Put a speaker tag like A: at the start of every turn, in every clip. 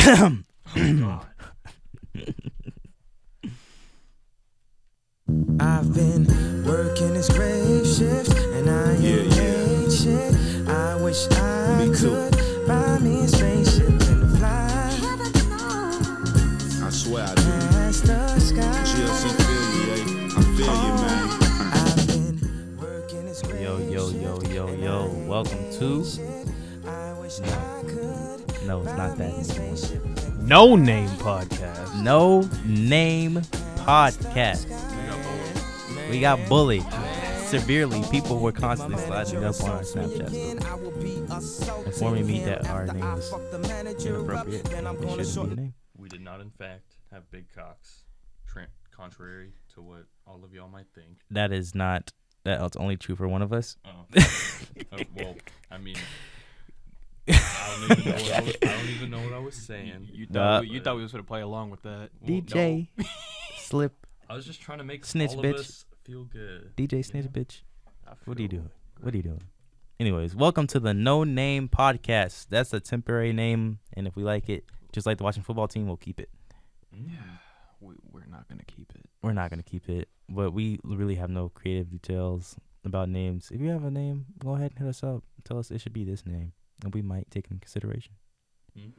A: I've been working this grave shift and I ain't
B: Yeah, yeah.
A: shit. I wish I
B: Me too.
A: could buy me a spaceship and fly
B: I swear I do.
A: past the sky.
B: GLC feel me, eh? I feel you, man.
A: I've been working this grave
C: Yo, yo, yo, yo, yo. Welcome to. No, it's not that anymore.
D: No Name Podcast.
C: No Name Podcast. We got bullied severely. People were constantly sliding up on our Snapchat story, informing me that our name is inappropriate. and It shouldn't be a name.
E: We did not, in fact, have big cocks, tra- contrary to what all of y'all might think.
C: That is not. That's only true for one of us.
E: Oh, Uh, well, I mean, I don't, even know what I, was, I don't even know what I was saying.
D: You
C: Nah.
D: thought we, you thought we was gonna play along with that.
E: Well, no,
C: DJ Slip.
E: I was just trying to make
C: Snitch,
E: all of
C: bitch.
E: us feel good.
C: DJ Snitch bitch.
D: I
C: What are you
D: feel-
C: doing? What are you doing? Anyways, welcome to the No Name Podcast. That's a temporary name, and if we like it, just like the Washington football team, we'll keep it.
E: Mm.
D: We, we're not gonna keep it.
C: We're not gonna keep it, but we really have no creative details about names. If you have a name, go ahead and hit us up. Tell us it should be this name, and we might take it in consideration.
E: Mhm.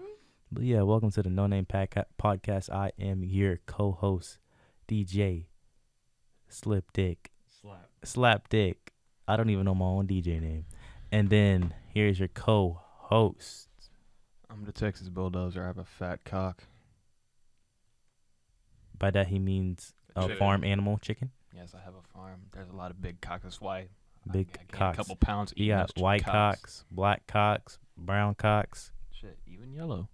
C: But yeah, welcome to the No Name Paca- Podcast. I am your co-host, DJ Slip Dick.
E: Slap.
C: Slap Dick. I don't even know my own DJ name. And then here's your co-host.
D: I'm the Texas Bulldozer. I have a fat cock.
C: By that he means a
E: Chicken.
C: farm animal chicken.
D: Yes, I have a farm. There's a lot of big cocks. That's why I-
C: Big
D: I, gained
C: cocks.
D: A couple pounds.
C: You got white cocks, black cocks, brown cocks,
D: Shit, even yellow.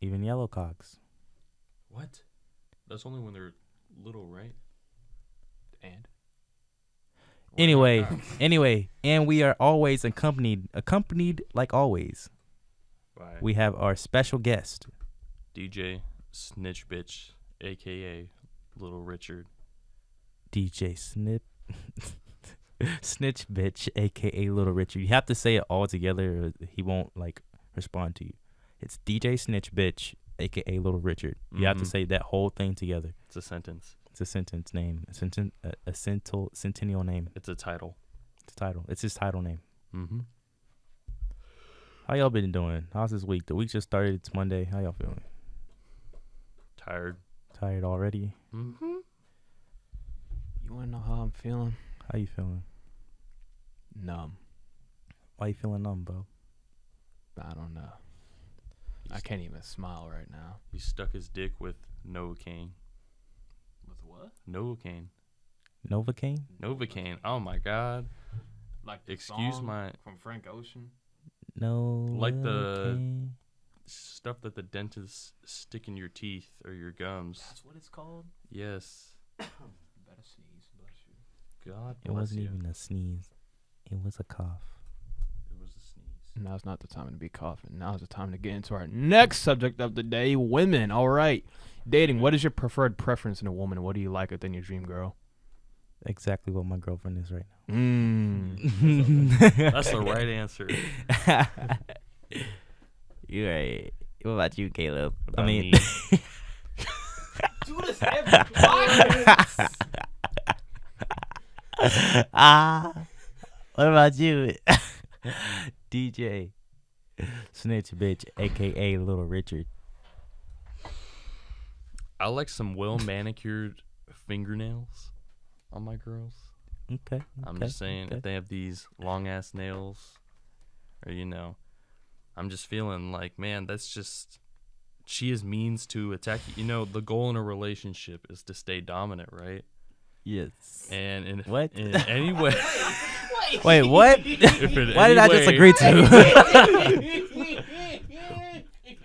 C: even yellow cocks.
E: What? That's only when they're little, right?
D: And
C: Anyway, anyway, and we are always accompanied, accompanied like always.
E: Right.
C: We have our special guest,
E: DJ Snitch Bitch, aka Little Richard.
C: DJ Snip, Snitch Bitch, aka Little Richard. You have to say it all together, or he won't like respond to you. It's DJ Snitch Bitch, aka Little Richard. You have to
E: Mhm.
C: say that whole thing together.
E: It's a sentence.
C: It's a sentence name, a senten- a, a centil- centennial name.
E: It's a title.
C: It's a title. It's his title name.
E: Mm-hmm.
C: How y'all been doing? How's this week? The week just started. It's Monday. How y'all feeling?
E: Tired.
C: Tired already?
E: Mm-hmm.
D: you wanna know how I'm feeling?
C: How you feeling?
D: Numb.
C: Why you feeling numb, bro?
D: I don't know. I can't even smile right now.
E: He stuck his dick with Novocaine.
D: With what?
E: Novocaine.
C: Novocaine?
E: Novocaine. Oh my God.
D: Like
E: the Excuse song my-
D: from Frank Ocean.
C: No.
E: Like the- Stuff that the dentists stick in your teeth or your gums.
D: That's what it's called.
E: Yes.
D: Better sneeze. Bless you.
E: God
C: It
E: bless
C: wasn't
E: you.
C: even a sneeze. It was a cough.
E: It was a sneeze.
D: Now's not the time to be coughing. Now's the time to get into our next subject of the day women. All right. Dating. What is your preferred preference in a woman? What do you like within your dream girl?
C: Exactly what my girlfriend is right
D: Mmm.
C: now. Hmm.
E: That's the right answer.
C: You're right. What about you, Caleb? I
E: About
C: mean,
E: me.
C: ah, what about you, DJ Snitch Bitch, aka Little Richard?
E: I like some well manicured fingernails on my girls.
C: Okay,
E: I'm just saying
C: okay.
E: if they have these long ass nails, or you know, I'm just feeling like, man, that's just she is means to attack you. You know, the goal in a relationship is to stay dominant, right?
C: Yes.
E: And in
C: What?
E: in any way,
C: Wait, what? Why did I just agree to?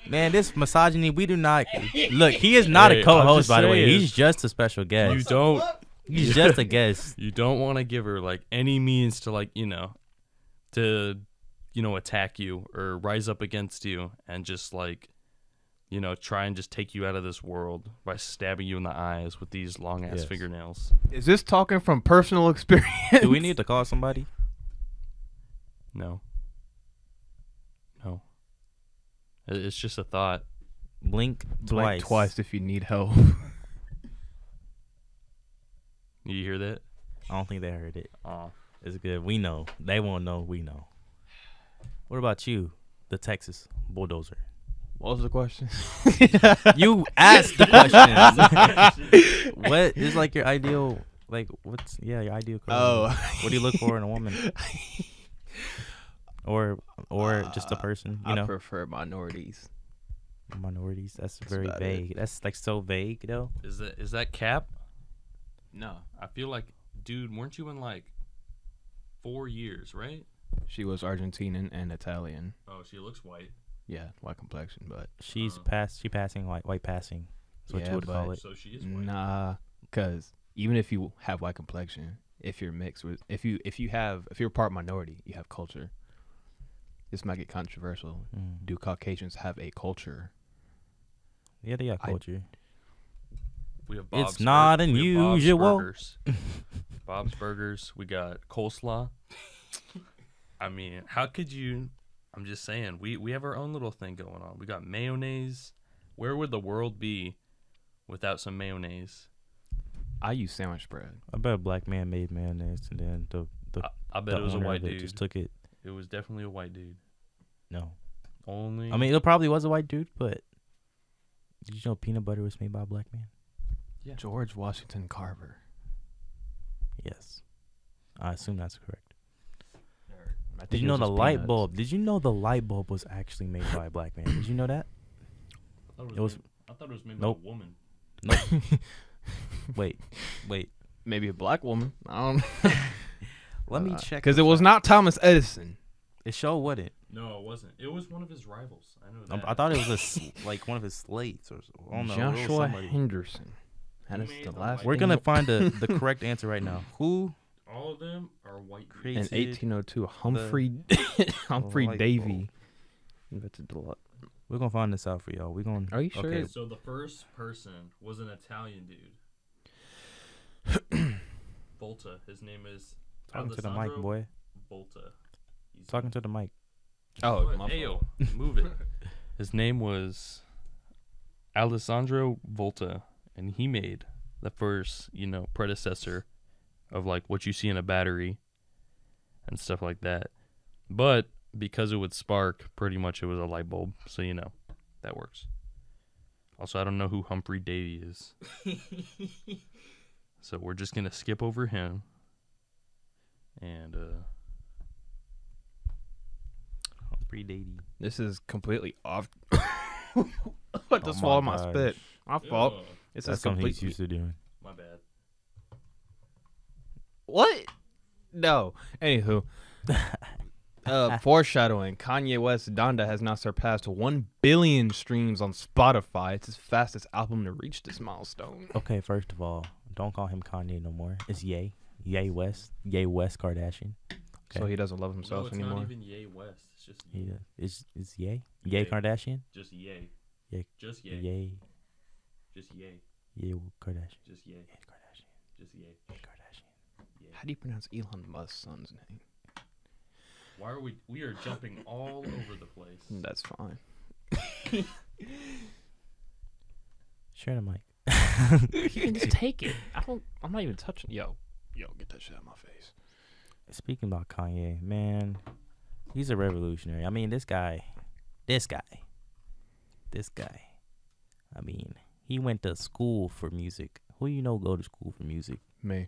C: Man, this misogyny, we do not look. He is not
E: Hey,
C: a
E: I'm
C: co-host,
E: just
C: by the way.
E: saying.
C: He's just a special guest.
E: You don't
C: He's just a guest.
E: you don't want to give her like any means to like you know to you know attack you or rise up against you and just like you know try and just take you out of this world by stabbing you in the eyes with these long ass
C: Yes.
E: fingernails
D: Is this talking from personal experience?
C: Do we need to call somebody?
E: no no it's just a thought
C: Blink
D: Blink
C: twice.
D: twice if you need help.
E: You hear that?
C: I don't think they heard it.
E: Oh,
C: It's good. We know. They won't know. We know. What about you, the Texas bulldozer?
D: What was the question?
C: you asked the question. what is like your ideal? Like what's yeah your ideal? Color?
D: Oh.
C: what do you look for in a woman? Or or uh, just a person? You
D: I
C: know,
D: prefer minorities.
C: minorities. That's
D: That's
C: very
D: about it.
C: vague. That's like so vague though.
E: is that is that cap?
D: No.
E: I feel like, dude, weren't you in like four years, right?
D: She was Argentinian and Italian.
E: Oh, she looks white.
D: Yeah, white complexion, but
C: She's
E: Uh.
C: pass. She passing white white passing. That's what
D: Yeah,
C: you would call it.
E: So she is white.
D: nah, because even if you have white complexion, if you're mixed with, if you if you have if you're part minority, you have culture. This might get controversial.
C: Mm.
D: Do Caucasians have a culture?
C: Yeah, they got
D: I-
C: culture.
E: We have
C: It's
E: Bob's
C: not
E: Bur- we have Bob's
C: unusual.
E: Burgers. Bob's Burgers. We got coleslaw. I mean, how could you? I'm just saying, we we have our own little thing going on. We got mayonnaise. Where would the world be without some mayonnaise?
D: I use sandwich bread.
C: I bet a black man made mayonnaise and then the the,
E: I, I bet
C: the
E: it was a
C: owner
E: white dude.
C: just took it.
E: It was definitely a white dude.
C: No,
E: Only.
C: I mean it probably was a white dude, but did you know peanut butter was made by a black man?
E: Yeah.
D: George Washington Carver.
C: Yes, I assume that's correct.
D: I
C: Did you know the light
D: peanuts.
C: bulb? Did you know the light bulb was actually made by a black man? Did you know that?
E: I thought
C: it was-
E: made, I thought it was made
C: Nope.
E: by a woman.
C: Wait, wait.
D: Maybe a black woman. I don't.
C: Let me check.
D: Because it was not Thomas Edison.
C: It sure wouldn't.
E: No, it wasn't. It was one of his rivals. I know
C: Um,
E: that.
C: I thought it was a s- like one of his slates or so- I don't know.
D: Joshua. Henderson. That
E: Who
D: is
E: made
D: the
E: the
D: last.
E: light
C: We're gonna find the the correct answer right now. Who
E: all of them are white. dudes.
C: Created
D: in 1802, Humphrey Humphrey
C: light
D: Davy invented the light.
C: We're gonna find this out for y'all. We're gonna.
D: Are you sure
C: Okay.
E: So the first person was an Italian dude. Volta. His name is
C: Talking to the mic,
E: Alessandro
C: boy.
E: Volta. He's
C: Talking to the mic.
D: Oh,
E: What?
D: my
E: Hey, move it. His name was Alessandro Volta, and he made the first, you know, predecessor of like what you see in a battery and stuff like that. But because it would spark, pretty much it was a light bulb. So you know, that works. Also, I don't know who Humphrey Davy is. so we're just gonna skip over him. And uh
C: Humphrey Davy.
D: This is completely off. I
C: Oh
D: just swallowed my
C: gosh.
D: spit. My fault.
E: It's
D: This
C: That's
D: is
C: something he's used to doing.
E: my bad.
D: What? No. Anywho. uh, foreshadowing. Kanye West Donda has now surpassed 1 billion streams on Spotify. It's his fastest album to reach this milestone.
C: Okay, first of all, don't call him Kanye no more. It's Ye. Ye West. Ye West Kardashian. Okay.
D: So he doesn't love
E: no,
D: himself
E: it's
D: anymore.
E: not even Ye West. It's just Ye.
C: Yeah. It's it's Ye. Ye
E: Ye.
C: Kardashian.
E: Just Ye.
C: Ye.
E: Just Ye.
C: Ye.
E: Just Ye.
C: Ye Kardashian.
E: Just Ye.
C: Ye Kardashian.
E: Just Ye.
C: Ye Kardashian.
E: Ye.
D: How do you pronounce Elon Musk's son's name?
E: Why are we? We are jumping all over the place.
D: Mm, that's fine.
C: Share the mic.
D: you can just take it. I don't. I'm not even touching. Yo, yo, get that shit out of my face.
C: Speaking about Kanye, man, he's a revolutionary. I mean, this guy, this guy, this guy. I mean, he went to school for music. Who you know go to school for music?
D: Me.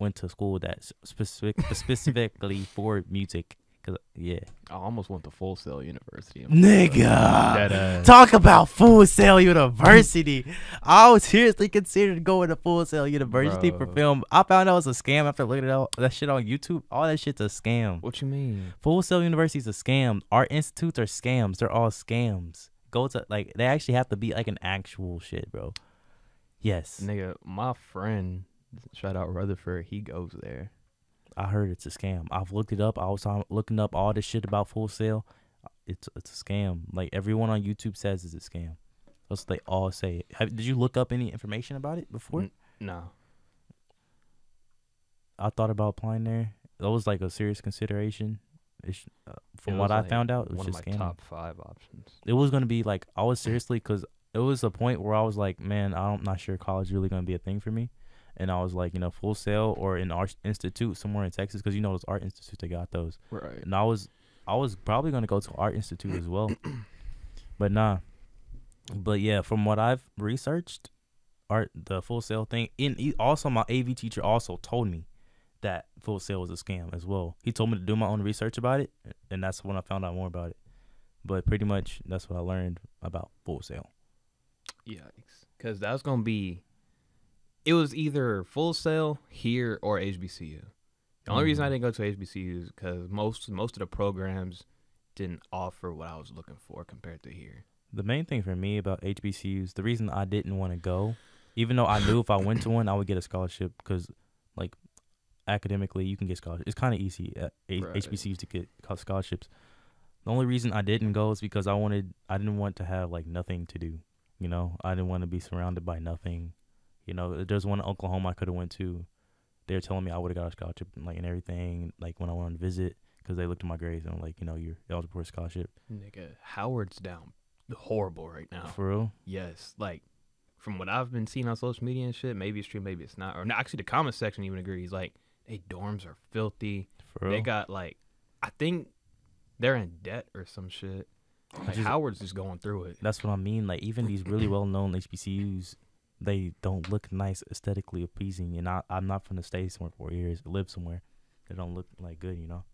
C: Went to school that specific specifically for music. Cause yeah,
D: I almost went to Full Sail University.
C: nigga.
D: That, uh,
C: Talk about Full Sail University. I was seriously considered going to Full Sail University for film. I found out it was a scam after looking at all that shit on YouTube. All that shit's a scam.
D: What you mean?
C: Full Sail University is a scam. Art institutes are scams. They're all scams. Go to like they actually have to be like an actual shit, bro. Yes,
D: Nigga, my friend, shout out Rutherford, he goes there.
C: I heard it's a scam. I've looked it up. I was looking up all this shit about Full Sail. It's it's a scam. Like everyone on YouTube says it's a scam. That's what they all say. Have, did you look up any information about it before?
D: N- No.
C: I thought about applying there. That was like a serious consideration. It's, uh, from
D: was,
C: what I found out, it was
D: one
C: just
D: of my
C: scamming.
D: top five options.
C: It was gonna be like I was seriously because it was a point where I was like, man, I'm not sure college really gonna be a thing for me, and I was like, you know, full sail or an art institute somewhere in Texas because you know those art institutes they got those,
D: Right.
C: and I was I was probably gonna go to art institute as well, but nah. But yeah, from what I've researched, art the full sail thing. In e- also my AV teacher also told me that full sail was a scam as well. He told me to do my own research about it, and that's when I found out more about it. But pretty much that's what I learned about full sail.
D: Yikes. Because that was gonna be. It was either full sail here or HBCU. The only reason I
C: Mhm.
D: didn't go to HBCU is because most most of the programs didn't offer what I was looking for compared to here.
C: The main thing for me about HBCUs, the reason I didn't want to go, even though I knew if I went to one, I would get a scholarship because, like, academically, you can get scholarships. It's kind of easy at H-
D: Right.
C: HBCUs to get scholarships. The only reason I didn't go is because I wanted, I didn't want to have like nothing to do. You know, I didn't want to be surrounded by nothing. You know, there's one in Oklahoma I could have went to. They were telling me I would have got a scholarship, and, like and everything. Like when I went on visit, because they looked at my grades and like, you know, you're eligible for a scholarship.
D: Nigga, Howard's down horrible right now.
C: For real?
D: Yes, like from what I've been seeing on social media and shit, maybe it's true, maybe it's not. Or no, actually, the comment section even agrees. Like, they dorms are filthy.
C: For real?
D: They got like, I think they're in debt or some shit. Like
C: Just-
D: Howard's just going through it.
C: That's what I mean. Like even these really well known HBCUs, they don't look nice aesthetically appeasing. And I, I'm not from the stay somewhere for years, live somewhere. They don't look like good, you know.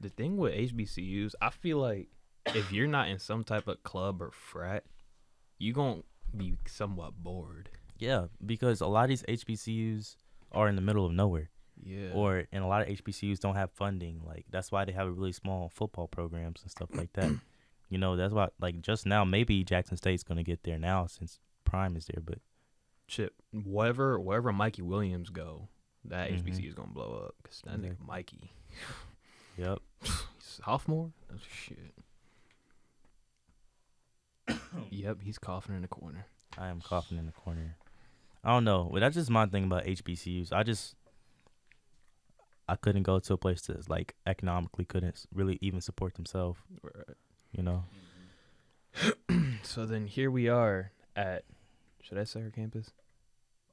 D: The thing with HBCUs, I feel like if you're not in some type of club or frat, you gonna be somewhat bored.
C: Yeah, because a lot of these HBCUs are in the middle of nowhere,
D: Yeah.
C: or and a lot of HBCUs don't have funding. Like that's why they have a really small football programs and stuff like that. you know, that's why like just now maybe Jackson State's gonna get there now since Prime is there, but
D: Chip, wherever wherever Mikey Williams go, that
C: Mhm.
D: HBCU is gonna blow up. Cause that nigga Mikey,
C: yep.
D: sophomore, oh shit. yep, he's coughing in the corner.
C: I am coughing in the corner. I don't know. But that's just my thing about HBCUs. I just I couldn't go to a place that like economically couldn't really even support themselves.
D: Right.
C: You know.
D: So then here we are at, should I say our campus?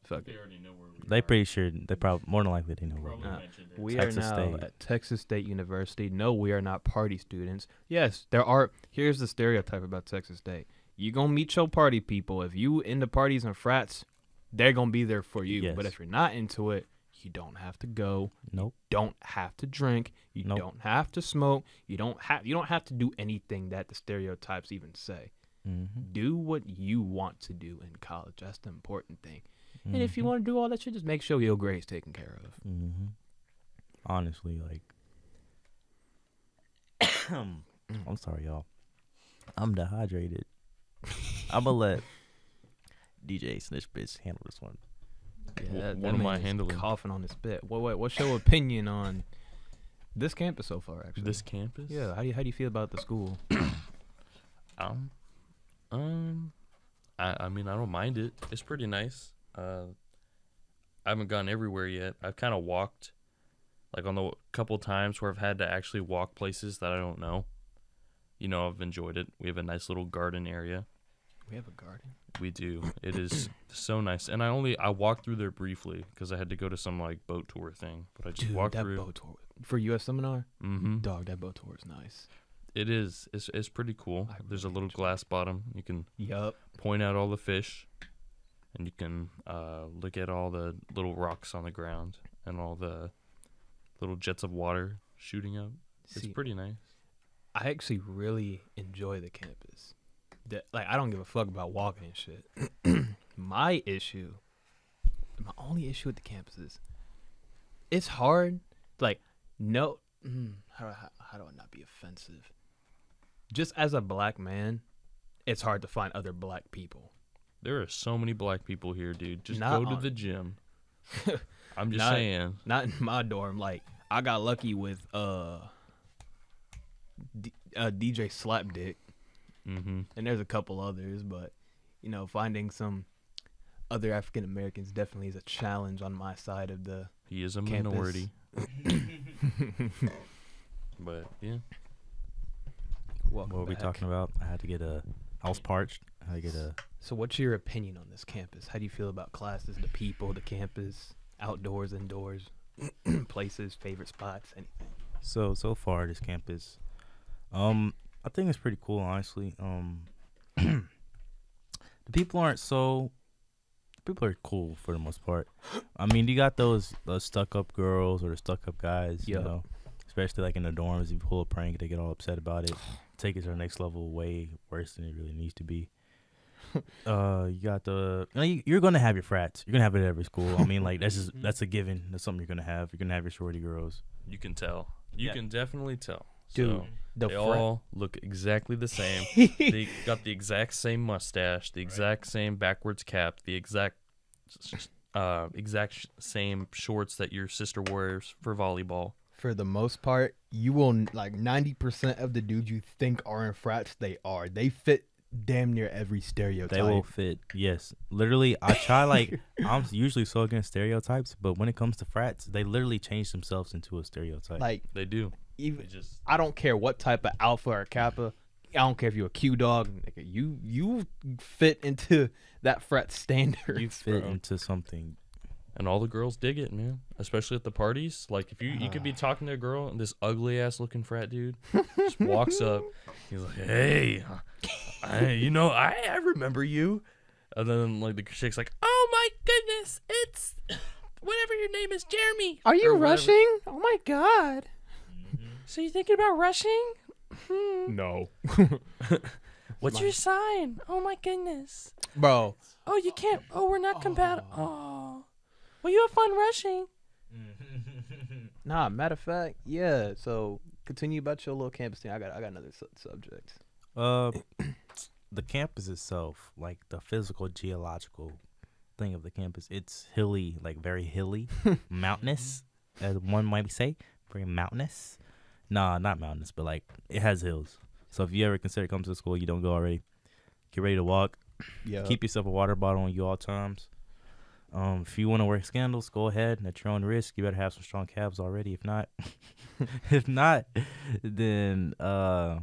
D: Fuck it.
E: already know where we
C: They pretty sure they probably more than likely they know. where
E: Probably
C: we are.
E: Mentioned it.
D: We
C: Texas
D: are now
C: State.
D: at Texas State University. No, we are not party students. Yes, there are. Here's the stereotype about Texas State. You gonna meet your party people. If you into parties and frats, they're gonna be there for you. But
C: Yes.
D: if you're not into it, you don't have to go.
C: Nope.
D: Don't have to drink. You
C: Nope.
D: don't have to smoke. You don't have. You don't have to do anything that the stereotypes even say.
C: Mm-hmm.
D: Do what you want to do in college. That's the important thing. And if
C: Mm-hmm.
D: you want to do all that shit, just make sure your grades taken care of.
C: hmm Honestly, like, I'm sorry, y'all. I'm dehydrated. I'm gonna let DJ Snitch Bitch handle this one.
D: Yeah,
E: Wh-
D: that,
E: what
D: that
E: am I handling?
D: Coughing on this bit. What, what what's your opinion on this campus so far? Actually,
E: This campus?
D: yeah. How do you how do you feel about the school?
E: Um, um, I I mean I don't mind it. It's pretty nice. Uh, I haven't gone everywhere yet. I've kind of walked, like on the couple times where I've had to actually walk places that I don't know. You know, I've enjoyed it. We have a nice little garden area.
D: We have a garden.
E: We do. It is so nice. And I only I walked through there briefly because I had to go to some like boat tour thing. But I just
D: Dude,
E: walked
D: that
E: through.
D: boat tour for U.S. seminar.
E: Mm-hmm.
D: Dog, that boat tour is nice.
E: It is. It's it's pretty cool.
D: I
E: There's a little glass bottom. You can
D: Yup.
E: point out all the fish, and you can uh, look at all the little rocks on the ground and all the little jets of water shooting up. It's pretty nice.
D: I actually really enjoy the campus. That like I don't give a fuck about walking and shit. my issue, my only issue with the campus is, it's hard. Like no, mm, how, how how do I not be offensive? Just as a black man, it's hard to find other black people.
E: There are so many black people here, dude. Just
D: Not
E: go to
D: on-
E: the gym. I'm just
D: Not-
E: saying.
D: Not in my dorm. Like I got lucky with uh, D- uh DJ Slapdick.
E: Mm-hmm.
D: and there's a couple others, but you know, finding some other African Americans definitely is a challenge on my side of the.
E: He is a
D: Campus.
E: minority. But yeah,
D: Welcome
C: What were we
D: back.
C: talking about? I had to get a. I was parched. I had to get a.
D: So, what's your opinion on this campus? How do you feel about classes, the people, the campus, outdoors, indoors, places, favorite spots, anything?
C: So so far this campus, um, I think it's pretty cool. Honestly, um, the people aren't so. People are cool for the most part. I mean, you got those those stuck up girls or the stuck up guys. You know, especially like in the dorms, if you pull a prank, they get all upset about it. Take it to the next level, way worse than it really needs to be. uh, you got the you know, you- you're gonna have your frats. You're gonna have it at every school. I mean, like that's just that's a given. That's something you're gonna have. You're gonna have your shorty girls.
E: you can tell. You
D: Yeah.
E: can definitely tell.
D: Dude,
E: So,
D: the
E: they
D: frat-
E: all look exactly the same. they got the exact same mustache, the exact same backwards cap, the exact uh exact sh- same shorts that your sister wears for volleyball.
D: For the most part, you will like ninety percent of the dudes you think are in frats, they are. They fit damn near every stereotype.
C: They will fit. Yes, literally. I try like I'm usually so against stereotypes, but when it comes to frats, they literally change themselves into a stereotype.
D: like
E: They do. They
D: even.
E: just
D: I don't care what type of alpha or kappa. I don't care if you're a Q dog. You you fit into that frat standard.
C: you fit
D: bro.
C: into something.
E: And all the girls dig it, man. Especially at the parties. Like if you you could be talking to a girl and this ugly ass looking frat dude just walks up. He's like, "Hey, I, you know, I I remember you." And then like the chick's like, "Oh my goodness, it's whatever your name is, Jeremy."
D: Are you
E: or whatever.
D: rushing? Oh my god.
E: So you thinking about rushing? Hmm.
D: No.
E: What's your sign? Oh my goodness.
D: Bro,
E: Oh, you can't. Oh, we're not compatible. Oh. Well, you have fun rushing.
D: nah, matter of fact, yeah. So continue about your little campus thing. I got I got another su- subject.
C: Uh, the campus itself, like the physical geological thing of the campus, it's hilly, like very hilly, mountainous, as one might say, very mountainous. Nah, not mountainous, but like it has hills. So if you ever consider coming to school, you don't go already. Get ready to walk.
D: Yeah.
C: Keep yourself a water bottle on you all times. Um, if you want to work scandals, go ahead at your own risk. You better have some strong calves already. If not, if not, then uh,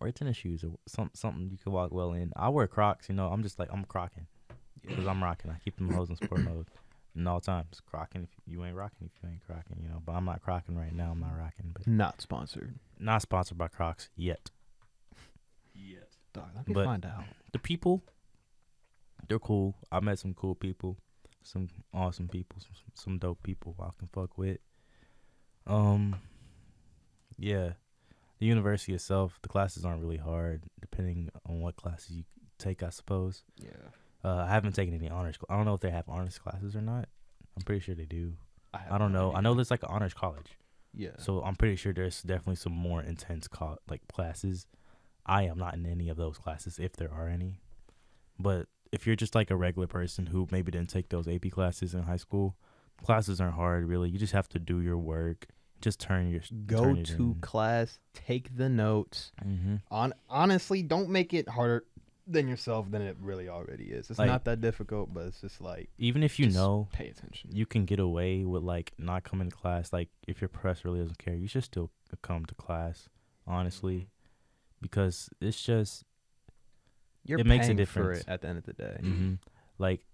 C: wear tennis shoes or some something you can walk well in. I wear Crocs. You know, I'm just like I'm crocking because I'm rocking. I keep them hoes in sport mode. And all times crocking. If you ain't rocking, if you ain't crocking, you know. But I'm not crocking right now. I'm not rocking. But
D: Not sponsored.
C: not sponsored by Crocs yet.
D: Dog, let me
C: But-
D: find out.
C: the people, they're cool. I met some cool people, some awesome people, some, some dope people I can fuck with. Um, yeah, the university itself, the classes aren't really hard, depending on what classes you take, I suppose.
D: Yeah.
C: Uh, I haven't taken any honors. I don't know if they have honors classes or not. I'm pretty sure they do.
D: have
C: I don't
D: no
C: know. I know there's like an honors college.
D: Yeah.
C: So I'm pretty sure there's definitely some more intense co- like classes. I am not in any of those classes if there are any. But if you're just like a regular person who maybe didn't take those AP classes in high school, classes aren't hard really. You just have to do your work. Just turn your
D: Go
C: turn
D: to
C: in.
D: class, take the notes.
C: Mhm.
D: On honestly, don't make it harder than yourself than it really already is. It's
C: Like-
D: not that difficult, but it's just like
C: Even if you know
D: pay attention.
C: you can get away with like not coming to class, like if your press really doesn't care, you should still come to class, honestly, because it's just
D: You're
C: it makes a difference.
D: at the end of the day.
C: hmm Like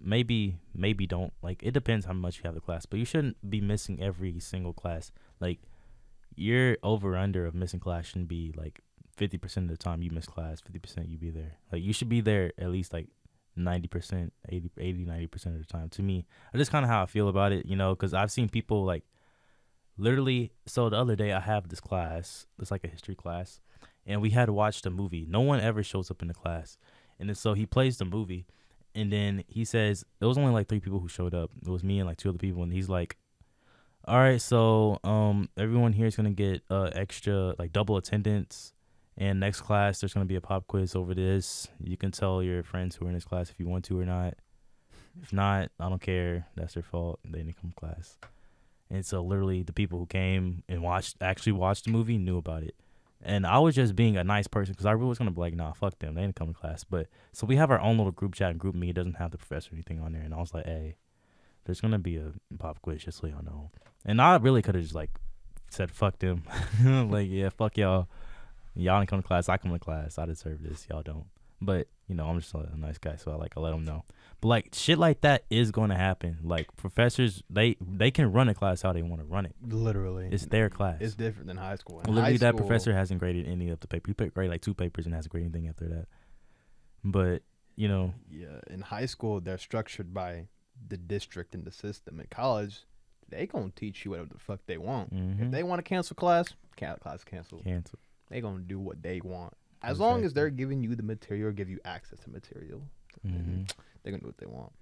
C: maybe maybe don't like it depends how much you have the class, but you shouldn't be missing every single class. Like your over under of missing class shouldn't be like fifty percent of the time you miss class, fifty percent you be there. Like you should be there at least like ninety percent, 80, 80 90 percent of the time. To me, that's just kind of how I feel about it, you know, because I've seen people like literally. So the other day I have this class, it's like a history class, and we had watched a movie. No one ever shows up in the class, and so he plays the movie, and then he says it was only like three people who showed up. It was me and like two other people, and he's like, "All right, so um, everyone here is gonna get uh extra like double attendance." And next class, there's gonna be a pop quiz over this. You can tell your friends who are in this class if you want to or not. If not, I don't care. That's their fault. They didn't come to class. And so literally the people who came and watched actually watched the movie knew about it. And I was just being a nice person because I really was gonna be like, nah, fuck them. They didn't come to class. But so we have our own little group chat and GroupMe. It doesn't have the professor or anything on there. And I was like, hey, there's gonna be a pop quiz just so y'all know. And I really could have just like said fuck them. like yeah, fuck y'all. Y'all ain't come to class. I come to class. I deserve this. Y'all don't. But you know, I'm just a nice guy, so I like I let them know. But like shit like that is going to happen. Like professors, they they can run a class how they want to run it.
D: Literally,
C: It's their class.
D: It's different than high school. In
C: Literally,
D: high
C: that
D: school-
C: professor hasn't graded any of the paper. He grade like two papers and hasn't graded anything after that. But you know,
D: Yeah, in high school they're structured by the district and the system. In college, they gonna teach you whatever the fuck they want.
C: mhm,
D: If they want to cancel class, class cancel.
C: cancel.
D: They gonna do what they want. As long as they're giving you the material, or give you access to material,
C: hmm
D: they're gonna do what they want.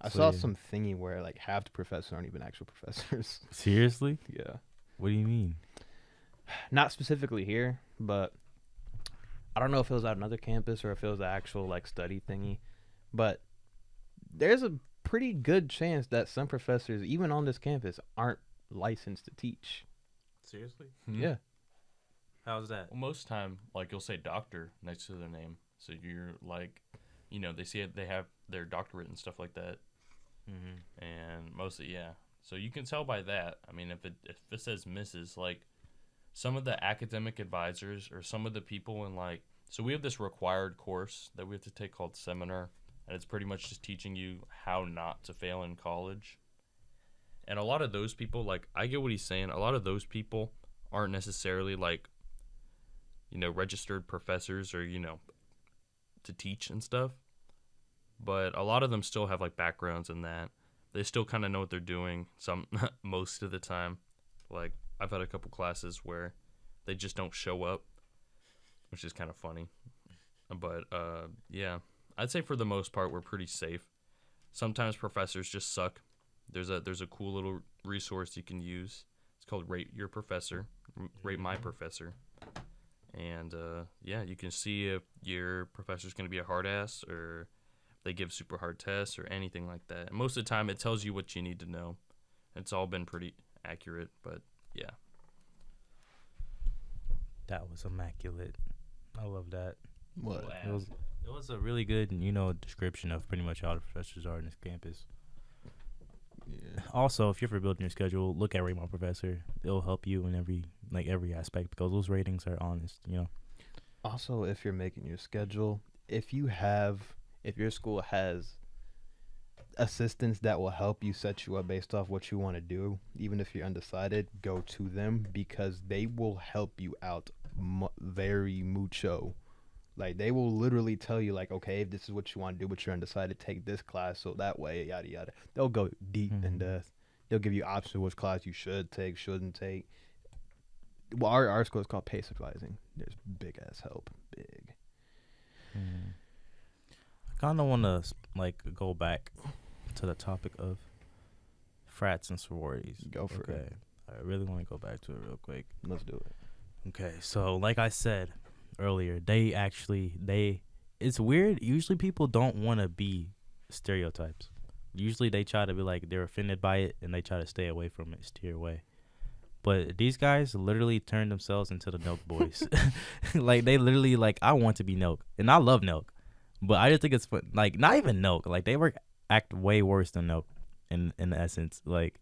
D: I
C: So,
D: saw
C: yeah.
D: some thingy where like half the professors aren't even actual professors.
C: Seriously,
D: yeah,
C: what do you mean?
D: not specifically here, but I don't know if it was at another campus or if it was an actual like study thingy. But there's a pretty good chance that some professors, even on this campus, aren't licensed to teach.
C: Seriously, hmm.
D: Yeah,
C: how's that?
E: Well, most time, like you'll say doctor next to their name, so you're like, you know, they see it, they have their doctorate and stuff like that,
C: Mm-hmm.
E: and mostly, yeah. So you can tell by that. I mean, if it if it says Mrs., like some of the academic advisors or some of the people in like, so we have this required course that we have to take called seminar, and it's pretty much just teaching you how not to fail in college. And a lot of those people, like, I get what he's saying. A lot of those people aren't necessarily like you know, registered professors or, you know, to teach and stuff. But a lot of them still have like backgrounds in that. They still kind of know what they're doing some most of the time. Like I've had a couple classes where they just don't show up, which is kind of funny. But uh yeah, I'd say for the most part we're pretty safe. Sometimes professors just suck. There's a there's a cool little resource you can use. It's called Rate Your Professor, Rate My Professor and uh, yeah, you can see if your professor's going to be a hard ass or they give super hard tests or anything like that. And most of the time, it tells you what you need to know. It's all been pretty accurate, but yeah.
C: That was immaculate. I love that.
D: what?
C: It was it was a really good, you know, description of pretty much how the professors are in this campus.
D: Yeah.
C: Also, if you're for building your schedule, look at Rate My Professor. It'll help you whenever every like every aspect because those ratings are honest. You know.
D: Also, if you're making your schedule, if you have, if your school has assistants that will help you set you up based off what you want to do, even if you're undecided, go to them because they will help you out mu- very mucho. Like they will literally tell you, like, okay, if this is what you want to do, but you're undecided, take this class so that way, yada yada. They'll go deep in
C: Mhm.
D: depth. They'll give you options of which class you should take, shouldn't take. Well, our our school is called PACE advising. There's big ass help, big. Hmm.
C: I kind of want to like go back to the topic of frats and sororities.
D: Go for
C: okay.
D: it.
C: I really want to go back to it real quick.
D: Let's do it.
C: Okay, so like I said earlier, they actually they it's weird. Usually people don't want to be stereotypes. Usually they try to be like they're offended by it and they try to stay away from it, steer away. But these guys literally turned themselves into the Nelk boys. like they literally like I want to be Nelk and I love Nelk, but I just think it's fun. Like not even Nelk. Like they work act way worse than Nelk in in essence. Like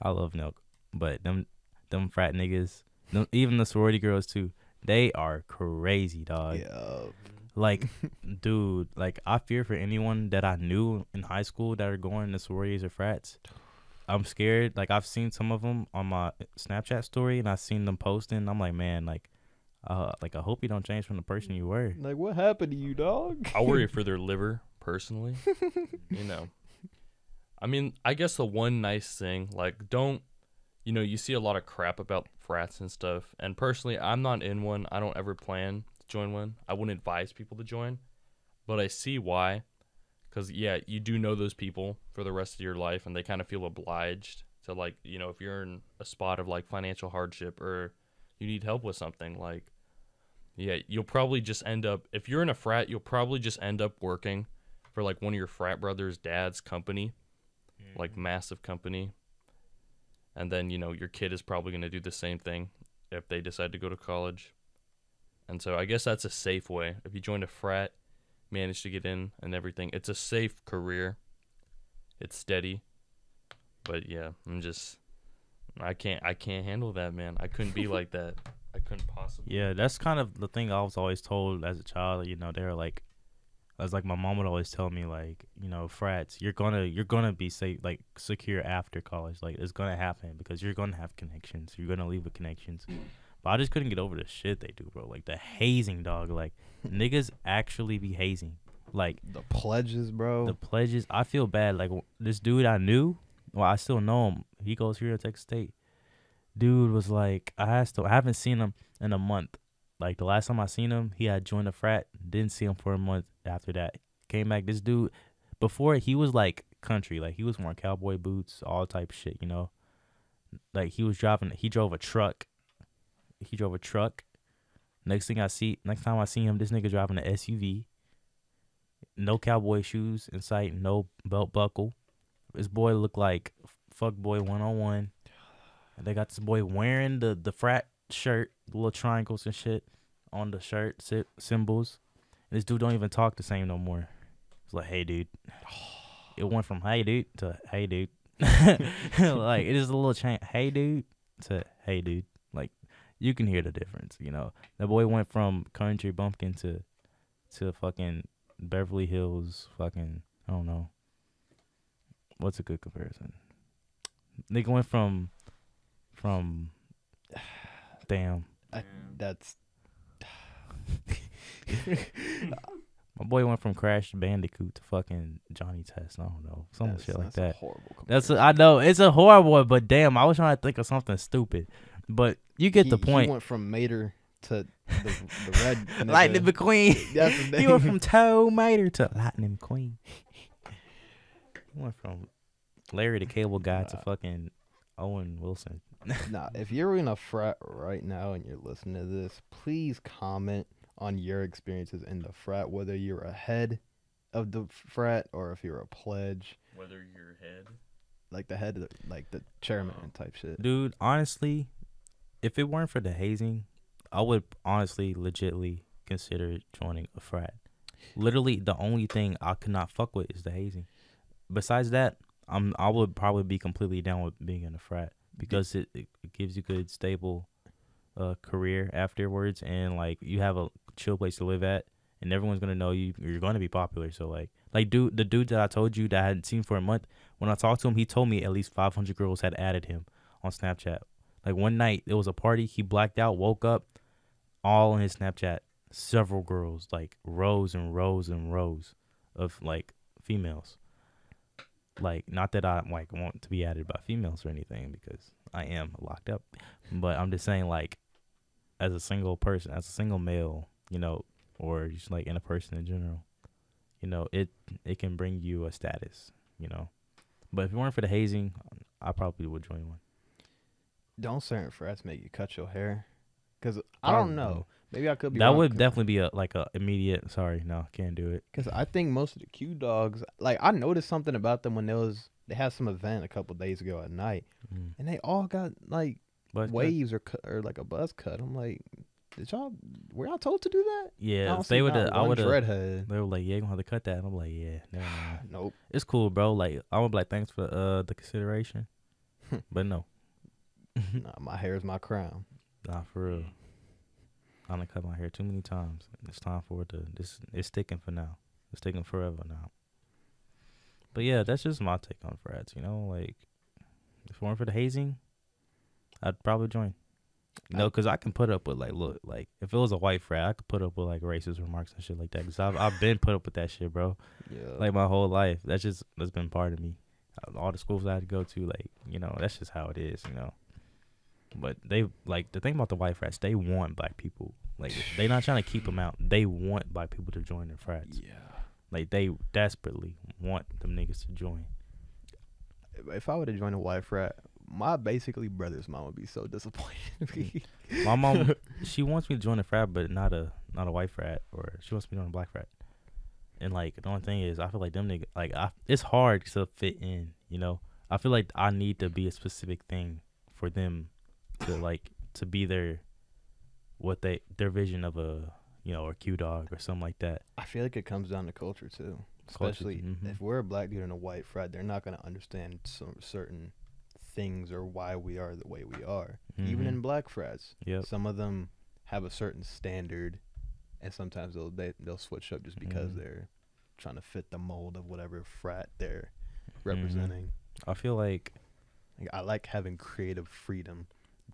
C: I love Nelk, but them them frat niggas, them, even the sorority girls too. They are crazy, dog.
D: yeah.
C: Like, dude, like I fear for anyone that I knew in high school that are going to sororities or frats. I'm scared. Like I've seen some of them on my Snapchat story, and I've seen them posting. I'm like, man, like, uh, like I hope you don't change from the person you were.
D: Like, what happened to you, dog?
E: I worry for their liver personally. you know, I mean, I guess the one nice thing, like, don't, you know, you see a lot of crap about frats and stuff. And personally, I'm not in one. I don't ever plan to join one. I wouldn't advise people to join, but I see why. Because yeah, you do know those people for the rest of your life, and they kind of feel obliged to like, you know, if you're in a spot of like financial hardship or you need help with something, like, yeah, you'll probably just end up if you're in a frat, you'll probably just end up working for like one of your frat brothers' dad's company, mm-hmm. like massive company. And then, you know, your kid is probably going to do the same thing if they decide to go to college. And so I guess that's a safe way. If you join a frat, manage to get in and everything, it's a safe career. It's steady. But yeah, I'm just I can't I can't handle that, man. I couldn't be like that. I couldn't possibly.
C: Yeah, that's kind of the thing I was always told as a child. You know, they were like, as like my mom would always tell me, like, you know, frats, you're gonna you're gonna be safe, like secure after college. Like it's gonna happen because you're gonna have connections. You're gonna leave with connections. But I just couldn't get over the shit they do, bro. Like the hazing, dog. Like niggas actually be hazing. Like
D: The pledges, bro.
C: the pledges. I feel bad. Like w- this dude I knew, well, I still know him. He goes here to Texas State. Dude was like, I asked him. I haven't seen him in a month. Like the last time I seen him, he had joined a frat. Didn't see him for a month after that. Came back. This dude, before he was like country. Like he was wearing cowboy boots, all type shit. You know, like he was driving. He drove a truck. He drove a truck. Next thing I see, next time I see him, this nigga driving an SUV no cowboy shoes in sight, no belt buckle. This boy looked like fuck boy one on one. They got this boy wearing the the frat shirt, the little triangles and shit on the shirt symbols. And this dude don't even talk the same no more. It's like, hey dude. It went from hey dude to hey dude. like it is a little change. Hey dude to hey dude. You can hear the difference. You know, the boy went from country bumpkin to to fucking Beverly Hills, fucking I don't know. What's a good comparison? Nigga went from from damn.
D: I- that's
C: My boy went from Crash Bandicoot to fucking Johnny Test. I don't know. Some
D: that's-
C: shit like
D: that's a
C: that.
D: horrible.
C: That's
D: comparison.
C: I know it's a horrible one, but damn, I was trying to think of something stupid. But you get
D: He-
C: the
D: He
C: point.
D: went from Mater to the, the red.
C: Lightning
D: nigga.
C: McQueen.
D: That's the
C: he went from Tow Mater to Lightning McQueen. He went from Larry the Cable Guy to fucking Owen Wilson.
D: Nah, if you're in a frat right now and you're listening to this, please comment on your experiences in the frat, whether you're a head of the frat or if you're a pledge,
E: Whether you're head.
D: like the head of the, like the chairman oh. type shit.
C: Dude, honestly, if it weren't for the hazing, I would honestly, legitly consider joining a frat. Literally, the only thing I could not fuck with is the hazing. Besides that, I'm I would probably be completely down with being in a frat because it, it, gives you good stable uh career afterwards and like you have a chill place to live at and everyone's gonna know you you're gonna be popular so like like dude the dude that I told you that I hadn't seen for a month when I talked to him he told me at least 500 girls had added him on Snapchat like one night there was a party he blacked out woke up all in his Snapchat several girls like rows and rows and rows of like females like not that I like want to be added by females or anything because I am locked up, but I'm just saying like as a single person, as a single male, you know, or just like in a person in general, you know, it it can bring you a status, you know. But if it weren't for the hazing, I probably would join one.
D: Don't certain frats make you cut your hair? Because I don't know. Maybe I could be.
C: That would definitely be a like a immediate. Sorry, no, can't do it.
D: Cause I think most of the Q dogs, like I noticed something about them when there was they had some event a couple days ago at night,
C: Mm.
D: and they all got like
C: But
D: waves or cut, or like a buzz cut. I'm like, did y'all were y'all told to do that?
C: Yeah, they would. I would. have. They were like, "Yeah, you gonna have to cut that." And I'm like, "Yeah, never mind."
D: Nope.
C: It's cool, bro. Like I would be like, "Thanks for uh the consideration," but no, Mm-hmm.
D: nah, my hair is my crown.
C: Nah, for real. I done cut my hair too many times. It's time for it to. This it's sticking for now. It's sticking forever now. But yeah, that's just my take on frats. You know, like if it weren't for the hazing, I'd probably join. You know, because I can put up with like, look, like if it was a white frat, I could put up with like racist remarks and shit like that. Cause I've I've been put up with that shit, bro.
D: Yeah.
C: Like my whole life. That's just that's been part of me. All the schools I had to go to, like you know, that's just how it is. You know. But they like the thing about the white frats. They want black people. Like they're not trying to keep them out. They want black people to join their frats.
D: yeah.
C: Like they desperately want them niggas to join.
D: If I would have joined a white frat, my basically brother's mom would be so disappointed. in me.
C: My mom, she wants me to join a frat, but not a not a white frat, or she wants me to join a black frat. And like the only thing is, I feel like them niggas like I, it's hard to fit in. You know, I feel like I need to be a specific thing for them to like to be their what they their vision of a you know or Q dog or something like that.
D: I feel like it comes down to culture too.
C: Culture,
D: Especially
C: mhm.
D: if we're a black dude in a white frat, they're not gonna understand some certain things or why we are the way we are. Even
C: Mhm.
D: in black frats,
C: Yep.
D: some of them have a certain standard, and sometimes they'll they, they'll switch up just because
C: Mhm.
D: they're trying to fit the mold of whatever frat they're
C: Mm-hmm.
D: representing.
C: I feel like
D: Like, I like having creative freedom.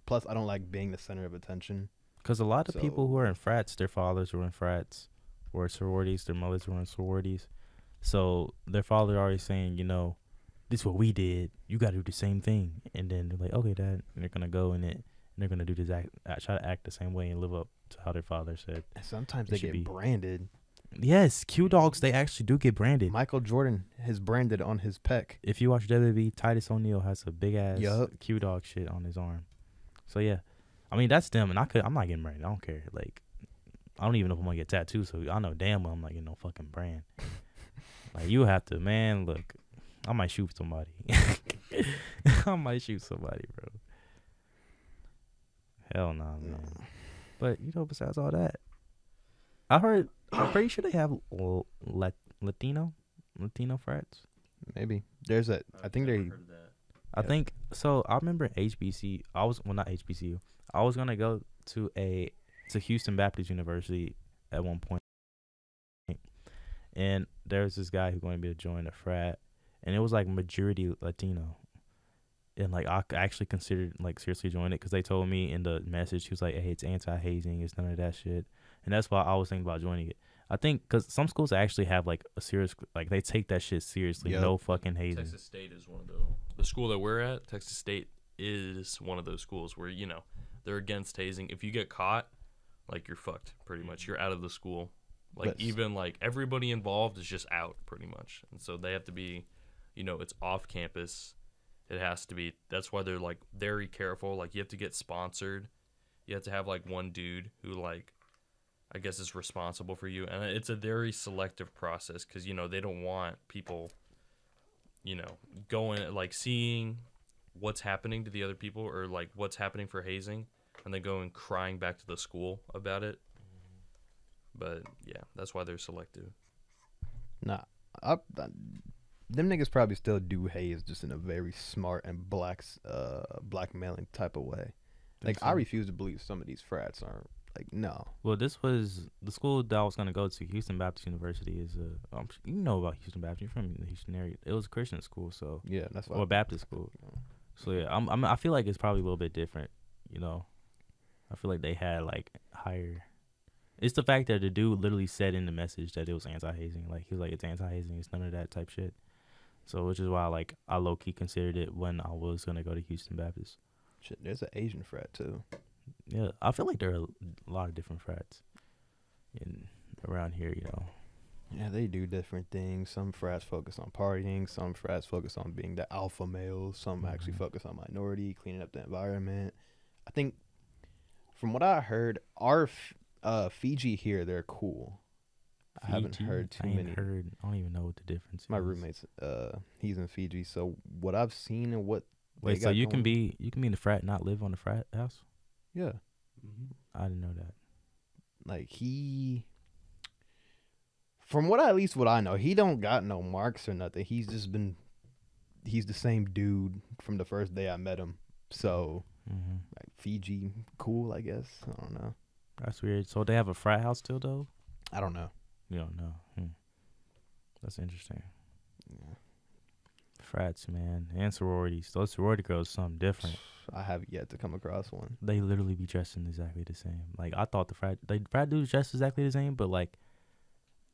D: Plus, I don't like being the center of attention.
C: because a lot of people who are in frats, their fathers were in frats, or sororities, their mothers were in sororities. So their father always saying, you know, this is what we did. You got to do the same thing. And then they're like, okay, dad. And they're gonna go in it. And they're gonna do this act, uh, try to act the same way and live up to how their father said.
D: And sometimes they get
C: be.
D: branded.
C: Yes, Q dogs. They actually do get branded.
D: Michael Jordan has branded on his pec.
C: if you watch WWE, Titus O'Neil has a big ass
D: Yup.
C: Q dog shit on his arm. So yeah, I mean that's them, and I could I'm not getting branded. I don't care. Like I don't even know if I'm gonna get tattooed, so I know damn well I'm not getting no fucking brand. like you have to, man. Look, I might shoot somebody. I might shoot somebody, bro. Hell no, man. But you know, besides all that, I heard. I'm pretty sure they have Lat- Latino, Latino frats.
D: Maybe there's a. I think they.
C: I
D: Yeah.
C: think so. I remember HBC. I was well, not HBCU. I was gonna go to a to Houston Baptist University at one point, and there was this guy who going to be to join a frat, and it was like majority Latino, and like I actually considered like seriously joining it because they told me in the message he was like, "Hey, it's anti hazing. It's none of that shit," and that's why I was thinking about joining it. I think because some schools actually have like a serious like they take that shit seriously.
D: Yep.
C: No fucking hazing.
E: Texas State is one of the the school that we're at. Texas State is one of those schools where you know they're against hazing. If you get caught, like you're fucked. Pretty much, you're out of the school. Like
D: That's-
E: even like everybody involved is just out pretty much, and so they have to be, you know, it's off campus. It has to be. That's why they're like very careful. Like you have to get sponsored. You have to have like one dude who like I guess is responsible for you, and it's a very selective process because you know they don't want people, you know, going like seeing what's happening to the other people or like what's happening for hazing, and then going crying back to the school about it. But yeah, that's why they're selective.
D: Nah, I, I, them niggas probably still do haze just in a very smart and black, uh, blackmailing type of way. Like I refuse to believe some of these frats aren't like no.
C: Well, this was the school that I was gonna go to. Houston Baptist University is a. Um, you know about Houston Baptist. You're from the Houston area. It was a Christian school, so
D: Yeah, that's why.
C: or Baptist school. So yeah, I'm, I'm. I feel like it's probably a little bit different. You know, I feel like they had like higher. It's the fact that the dude literally said in the message that it was anti-hazing. Like he was like, it's anti-hazing. It's none of that type shit. So which is why like I low key considered it when I was gonna go to Houston Baptist.
D: Shit, there's an Asian frat too.
C: Yeah, I feel like there are a lot of different frats in around here. You know.
D: Yeah, they do different things. Some frats focus on partying. Some frats focus on being the alpha males. Some actually
C: Mhm.
D: focus on minority, cleaning up the environment. I think, from what I heard, our f- uh, Fiji here, they're cool. I haven't heard too
C: I
D: many.
C: Heard. I don't even know what the difference.
D: My
C: is.
D: roommate's, uh, he's in Fiji. So what I've seen and what
C: Wait, so you can be you can be in the frat and not live on the frat house?
D: Yeah,
C: I didn't know that.
D: like he. From what I, at least what I know, he don't got no marks or nothing. He's just been, he's the same dude from the first day I met him. So
C: hmm
D: like Fiji, cool, I guess. I don't know.
C: That's weird. So they have a frat house still though?
D: I don't know.
C: You don't know. Hmm. That's interesting.
D: Yeah.
C: Frats, man, and sororities. Those sorority girls, something different.
D: I have yet to come across one.
C: They literally be dressing exactly the same. Like I thought the frat, they frat dudes dress exactly the same, but like,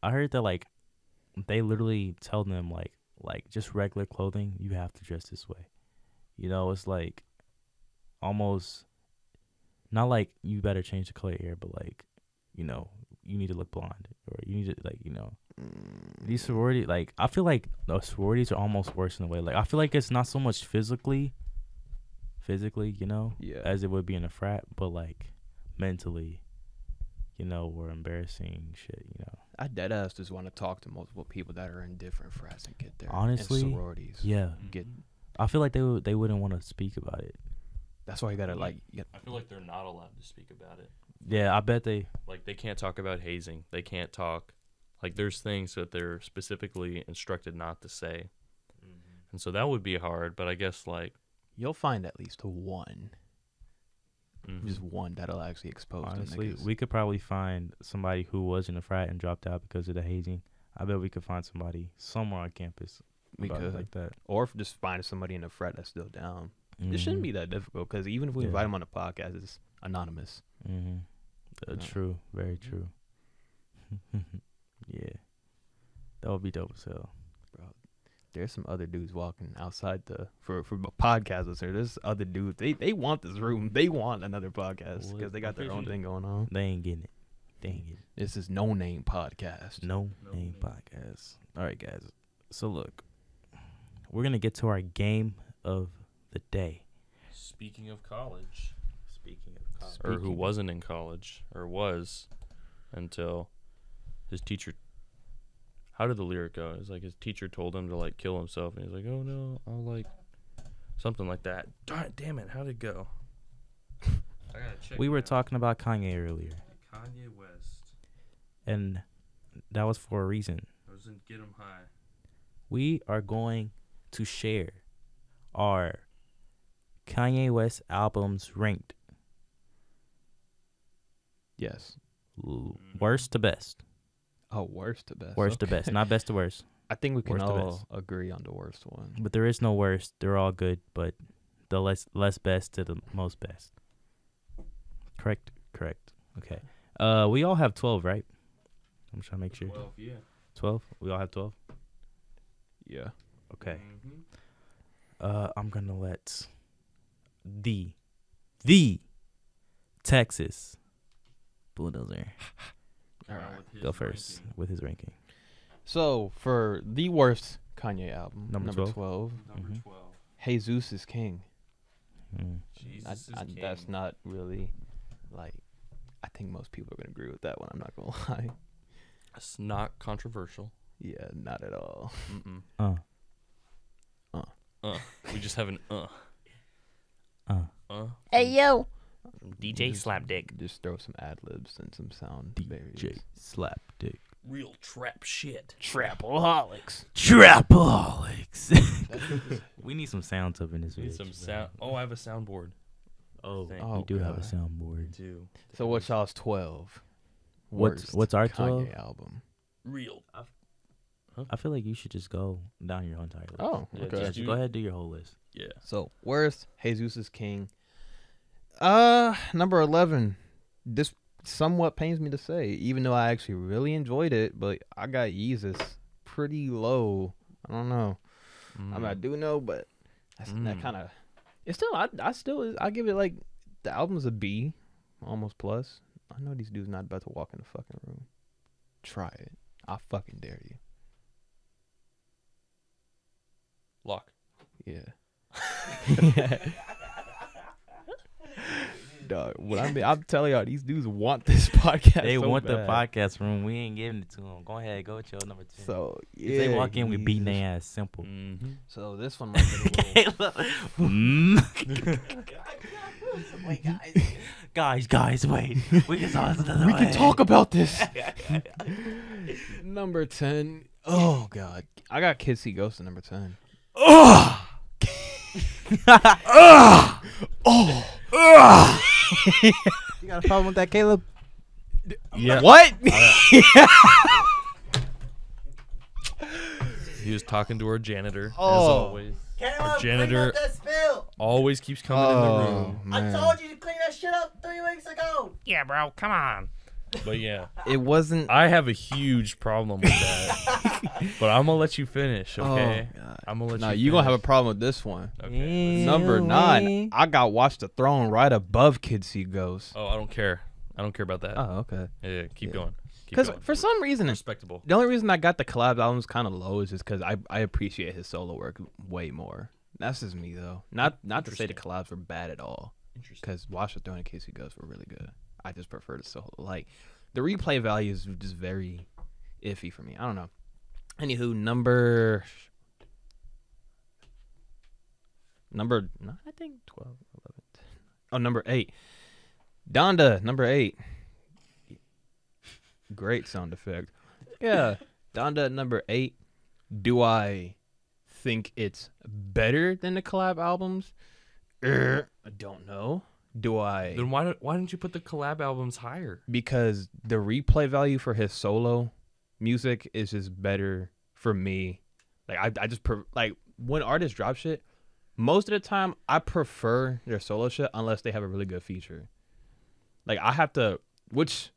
C: I heard that like, they literally tell them like, like just regular clothing, you have to dress this way. You know, it's like, almost, not like you better change the color of your hair, but like, you know, you need to look blonde or you need to like, you know, these sorority like I feel like the sororities are almost worse in a way. Like I feel like it's not so much physically, physically, you know,
D: Yeah.
C: as it would be in a frat, but like mentally, you know, we're embarrassing shit, you know.
D: I dead ass just want to talk to multiple people that are in different frats and get there.
C: Honestly,
D: and sororities.
C: Yeah, mm-hmm.
D: Get
C: I feel like they would they wouldn't want to speak about it.
D: that's why you gotta like. You
E: I feel like they're not allowed to speak about it.
C: Yeah, I bet they.
E: Like they can't talk about hazing. They can't talk. Like there's things that they're specifically instructed not to say. And so that would be hard, but I guess like
D: you'll find at least one,
E: Mhm.
D: just one that'll actually expose them
C: Honestly,
D: niggas.
C: we could probably find somebody who was in a frat and dropped out because of the hazing. I bet we could find somebody somewhere on campus
D: We could.
C: like that.
D: or if just find somebody in a frat that's still down. It shouldn't
C: Mhm.
D: be that difficult because even if we
C: Yeah.
D: invite them on the podcast, it's anonymous.
C: Mm-hmm. Uh,
D: Yeah.
C: True. Very true. yeah. That would be dope as hell.
D: There's some other dudes walking outside the for for podcast listeners. There's other dudes. They they want this room. They want another podcast because they got their own thing going on.
C: They ain't getting it. They ain't getting it.
D: This is no name podcast.
C: No,
E: No
C: name
E: name.
C: podcast. All right, guys. So look, we're gonna get to our game of the day.
E: Speaking of college,
C: Speaking of college,
E: or who wasn't in college, or was until his teacher. How did the lyric go? It's like his teacher told him to like kill himself, and he's like, "Oh no, I'll like something like that." Darn, damn it, how'd it go? I gotta check.
C: we were
E: that.
C: talking about Kanye earlier,
E: Kanye West.
C: and that was for a reason.
E: I was in Get 'Em High.
C: We are going to share our Kanye West albums ranked
D: Yes.
C: l- worst to best.
D: Oh, worst to best.
C: Worst to best, not best to worst.
D: I think we can
C: Worst
D: all agree on the worst one.
C: But there is no worst. They're all good, but the less less best to the most best. Correct. Correct. Okay. Uh, we all have twelve, right? I'm trying to make sure.
E: Twelve, yeah.
C: Twelve. We all have twelve.
D: Yeah.
C: Okay.
E: Mhm.
C: Uh, I'm gonna let the the Texas Bulldozer
D: All
E: Alright,
D: right.
E: with his
C: go first
E: ranking.
C: with his ranking.
D: So for the worst Kanye album,
C: Number
D: number,
C: 12.
D: 12,
E: Number
C: Mhm.
E: twelve.
D: Jesus is King.
C: Mm.
E: Jesus
D: I,
E: is
D: I,
E: king.
D: that's not really like. I think most people are gonna agree with that one. I'm not gonna lie.
E: It's not controversial.
D: Yeah, not at all.
E: Mm-mm.
C: Uh.
E: Uh. We just have an uh.
C: Uh.
E: Uh.
F: Hey yo.
E: From
C: DJ
E: Just
C: Slapdick.
D: Just throw some ad libs and some sound
C: DJ
D: barriers.
C: Slap Dick.
E: Real trap shit.
D: Trapaholics.
C: Trapaholics. we need some sounds up in this video.
E: some sound. Oh, I have a soundboard.
C: Oh,
E: thing.
C: we
D: Oh,
C: do have a
D: God.
C: soundboard.
E: Too.
D: So what's y'all's twelve?
C: What's-
D: worst
C: what's our
D: Kanye
C: 12?
D: album?
E: Real.
C: I feel like you should just go down your entire list.
D: Oh, okay.
C: Yeah,
E: just
C: just go ahead and do your whole list.
E: Yeah.
D: So worst Jesus is King. Uh, number eleven. This somewhat pains me to say, even though I actually really enjoyed it, but I got Yeezus pretty low. I don't know. I mean, I
E: Mm.
D: do know, but that's, that
E: Mm.
D: kind of. It's still. I I still. I give it like the album's a B, almost plus. I know these dudes not about to walk in the fucking room. Try it. I fucking dare you.
E: Lock.
D: Yeah. yeah. Dog, what I mean, I'm telling y'all, these dudes want this podcast.
C: They
D: so
C: want the podcast room. We ain't giving it to them. Go ahead, go with your number ten.
D: So
C: if they walk in, we beating
D: Yeezus.
C: their ass. Simple.
E: Mm-hmm.
D: So this one might be a little.
C: Wait, guys. guys, guys, wait. We can talk another
D: we can talk about this. number ten. Oh god, I got Kids See Ghosts at number ten. Oh.
C: You got a problem with that, Caleb?
E: Yeah.
D: What?
E: He was talking to our janitor as
D: Oh.
E: always. Our janitor always keeps coming in the oh, room.
D: man.
F: I told you to clean that shit up three weeks ago.
C: Yeah, bro. Come on.
E: But yeah,
D: It wasn't.
E: I have a huge problem with that. but I'm gonna let you finish, oh, okay?
D: Oh, God.
E: I'm gonna let you.
D: No,
E: you.
D: you gonna have a problem with this one.
E: Okay.
D: Number nine, I got Watch the Throne right above Kid See Ghosts.
E: Oh, I don't care. I don't care about that.
D: Oh, okay.
E: yeah, yeah, keep
D: yeah.
E: going.
D: Because for some reason,
E: respectable.
D: the only reason I got the collab albums kind of low is just because I, I appreciate his solo work way more. That's just me though. Not not to say the collabs were bad at all.
E: Interesting.
D: Because Watch the Throne and Kids See Ghosts were really good. I just prefer to solo. Like the replay value is just very iffy for me. I don't know. Anywho, number number nine, I think 12, 11. Oh, number eight. Donda, number eight. Great sound effect. Yeah. Donda number eight. Do I think it's better than the collab albums? Er, I don't know. Do I?
E: Then why don't why didn't you put the collab albums higher?
D: because the replay value for his solo music is just better for me. Like I, I just pre- like when artists drop shit. Most of the time, I prefer their solo shit unless they have a really good feature. Like I have to, which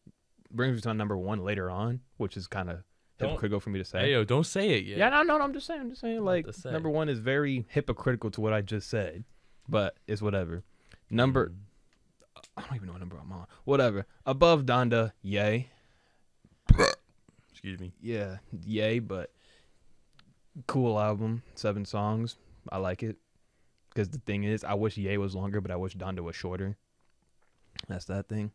D: brings me to my number one later on, which is kind of hypocritical for me to say.
E: Hey yo, don't say it yet.
D: Yeah, no, no, no, I'm just saying. I'm just saying. Like
E: say.
D: number one is very hypocritical to what I just said, but it's whatever. Number, I don't even know what number I'm on. Whatever. Above Donda, Ye.
E: Excuse me.
D: Yeah, Ye. But cool album, seven songs. I like it. Because the thing is, I wish Ye was longer, but I wish Donda was shorter. That's that thing.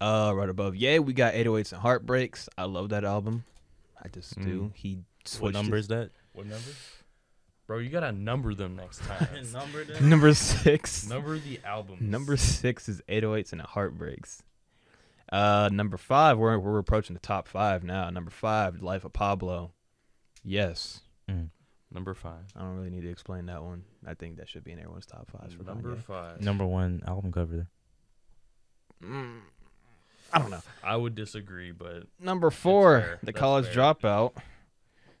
D: Uh, right above Ye, we got 808s and Heartbreaks. I love that album. I just do. He
C: What
D: switched
C: number
D: it.
C: is that?
E: What number? Bro, you gotta number them next time.
C: number
D: Number six.
E: number the albums.
D: Number six is 808s and Heartbreaks. Uh, number five, we're we're approaching the top five now. Number five, Life of Pablo. Yes,
E: number five.
D: I don't really need to explain that one. I think that should be in everyone's top five for
E: Number
D: Kanye.
E: five.
C: Number one album cover.
D: Mm, I don't know.
E: I would disagree, but
D: Number four. The
E: That's
D: College
E: fair.
D: Dropout.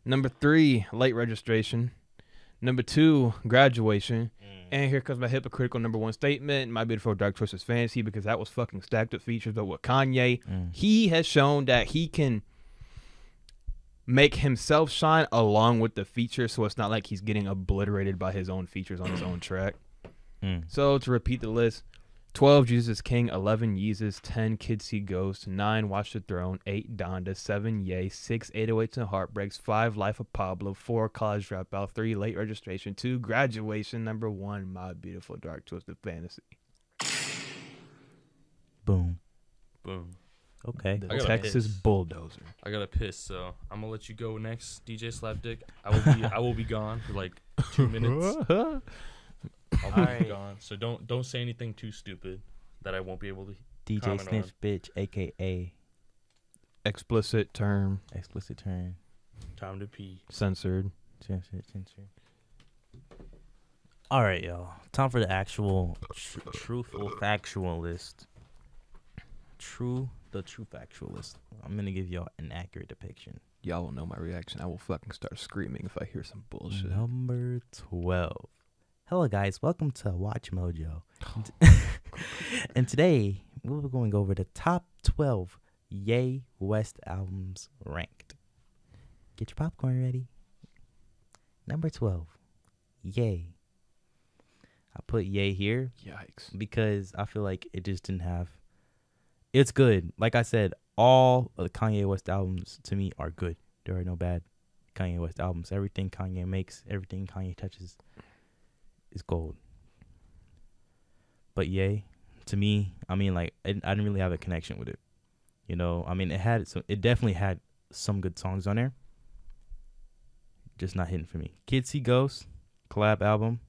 D: Number three, Late Registration. Number two, Graduation. And here comes my hypocritical number one statement. My beautiful dark twisted fantasy because that was fucking stacked with features. But with Kanye,
C: Mm.
D: he has shown that he can make himself shine along with the features, so it's not like he's getting obliterated by his own features on his own track.
C: Mm.
D: So to repeat the list: twelve Jesus King, eleven Yeezus, ten Kids See Ghost, nine Watch the Throne, eight Donda, seven Ye, six 808s and Heartbreaks, five Life of Pablo, four College Dropout, three Late Registration, two Graduation, number one My Beautiful Dark Twisted Fantasy.
C: Boom.
E: boom.
C: Okay.
D: The Texas
E: piss.
D: Bulldozer.
E: I gotta piss, so I'm gonna let you go next, DJ Slapdick. I will be I will be gone for like two minutes. I'll be
C: Alright.
E: gone. So don't don't say anything too stupid that I won't be able to.
C: DJ
E: Comment
C: Snitch
E: on.
C: Bitch, aka
D: Explicit term
C: explicit turn.
E: Time to pee.
D: censored.
C: Censor, censor. All right, y'all. Time for the actual tr- truthful factual list. True, the true factual list. I'm gonna give y'all an accurate depiction.
D: Y'all will know my reaction. I will fucking start screaming if I hear some bullshit.
C: Number 12. Hello, guys. Welcome to WatchMojo. and today, we're going over the top 12 Ye West albums ranked. Get your popcorn ready. Number 12, Ye. I put Ye here
D: Yikes.
C: because I feel like it just didn't have. It's good. Like I said, all of the Kanye West albums to me are good. There are no bad Kanye West albums. Everything Kanye makes, everything Kanye touches, is gold. But Ye, to me, I mean, like I, didn't really have a connection with it. You know, I mean, it had some. It definitely had some good songs on there. Just not hitting for me. Kids See Ghosts, collab album.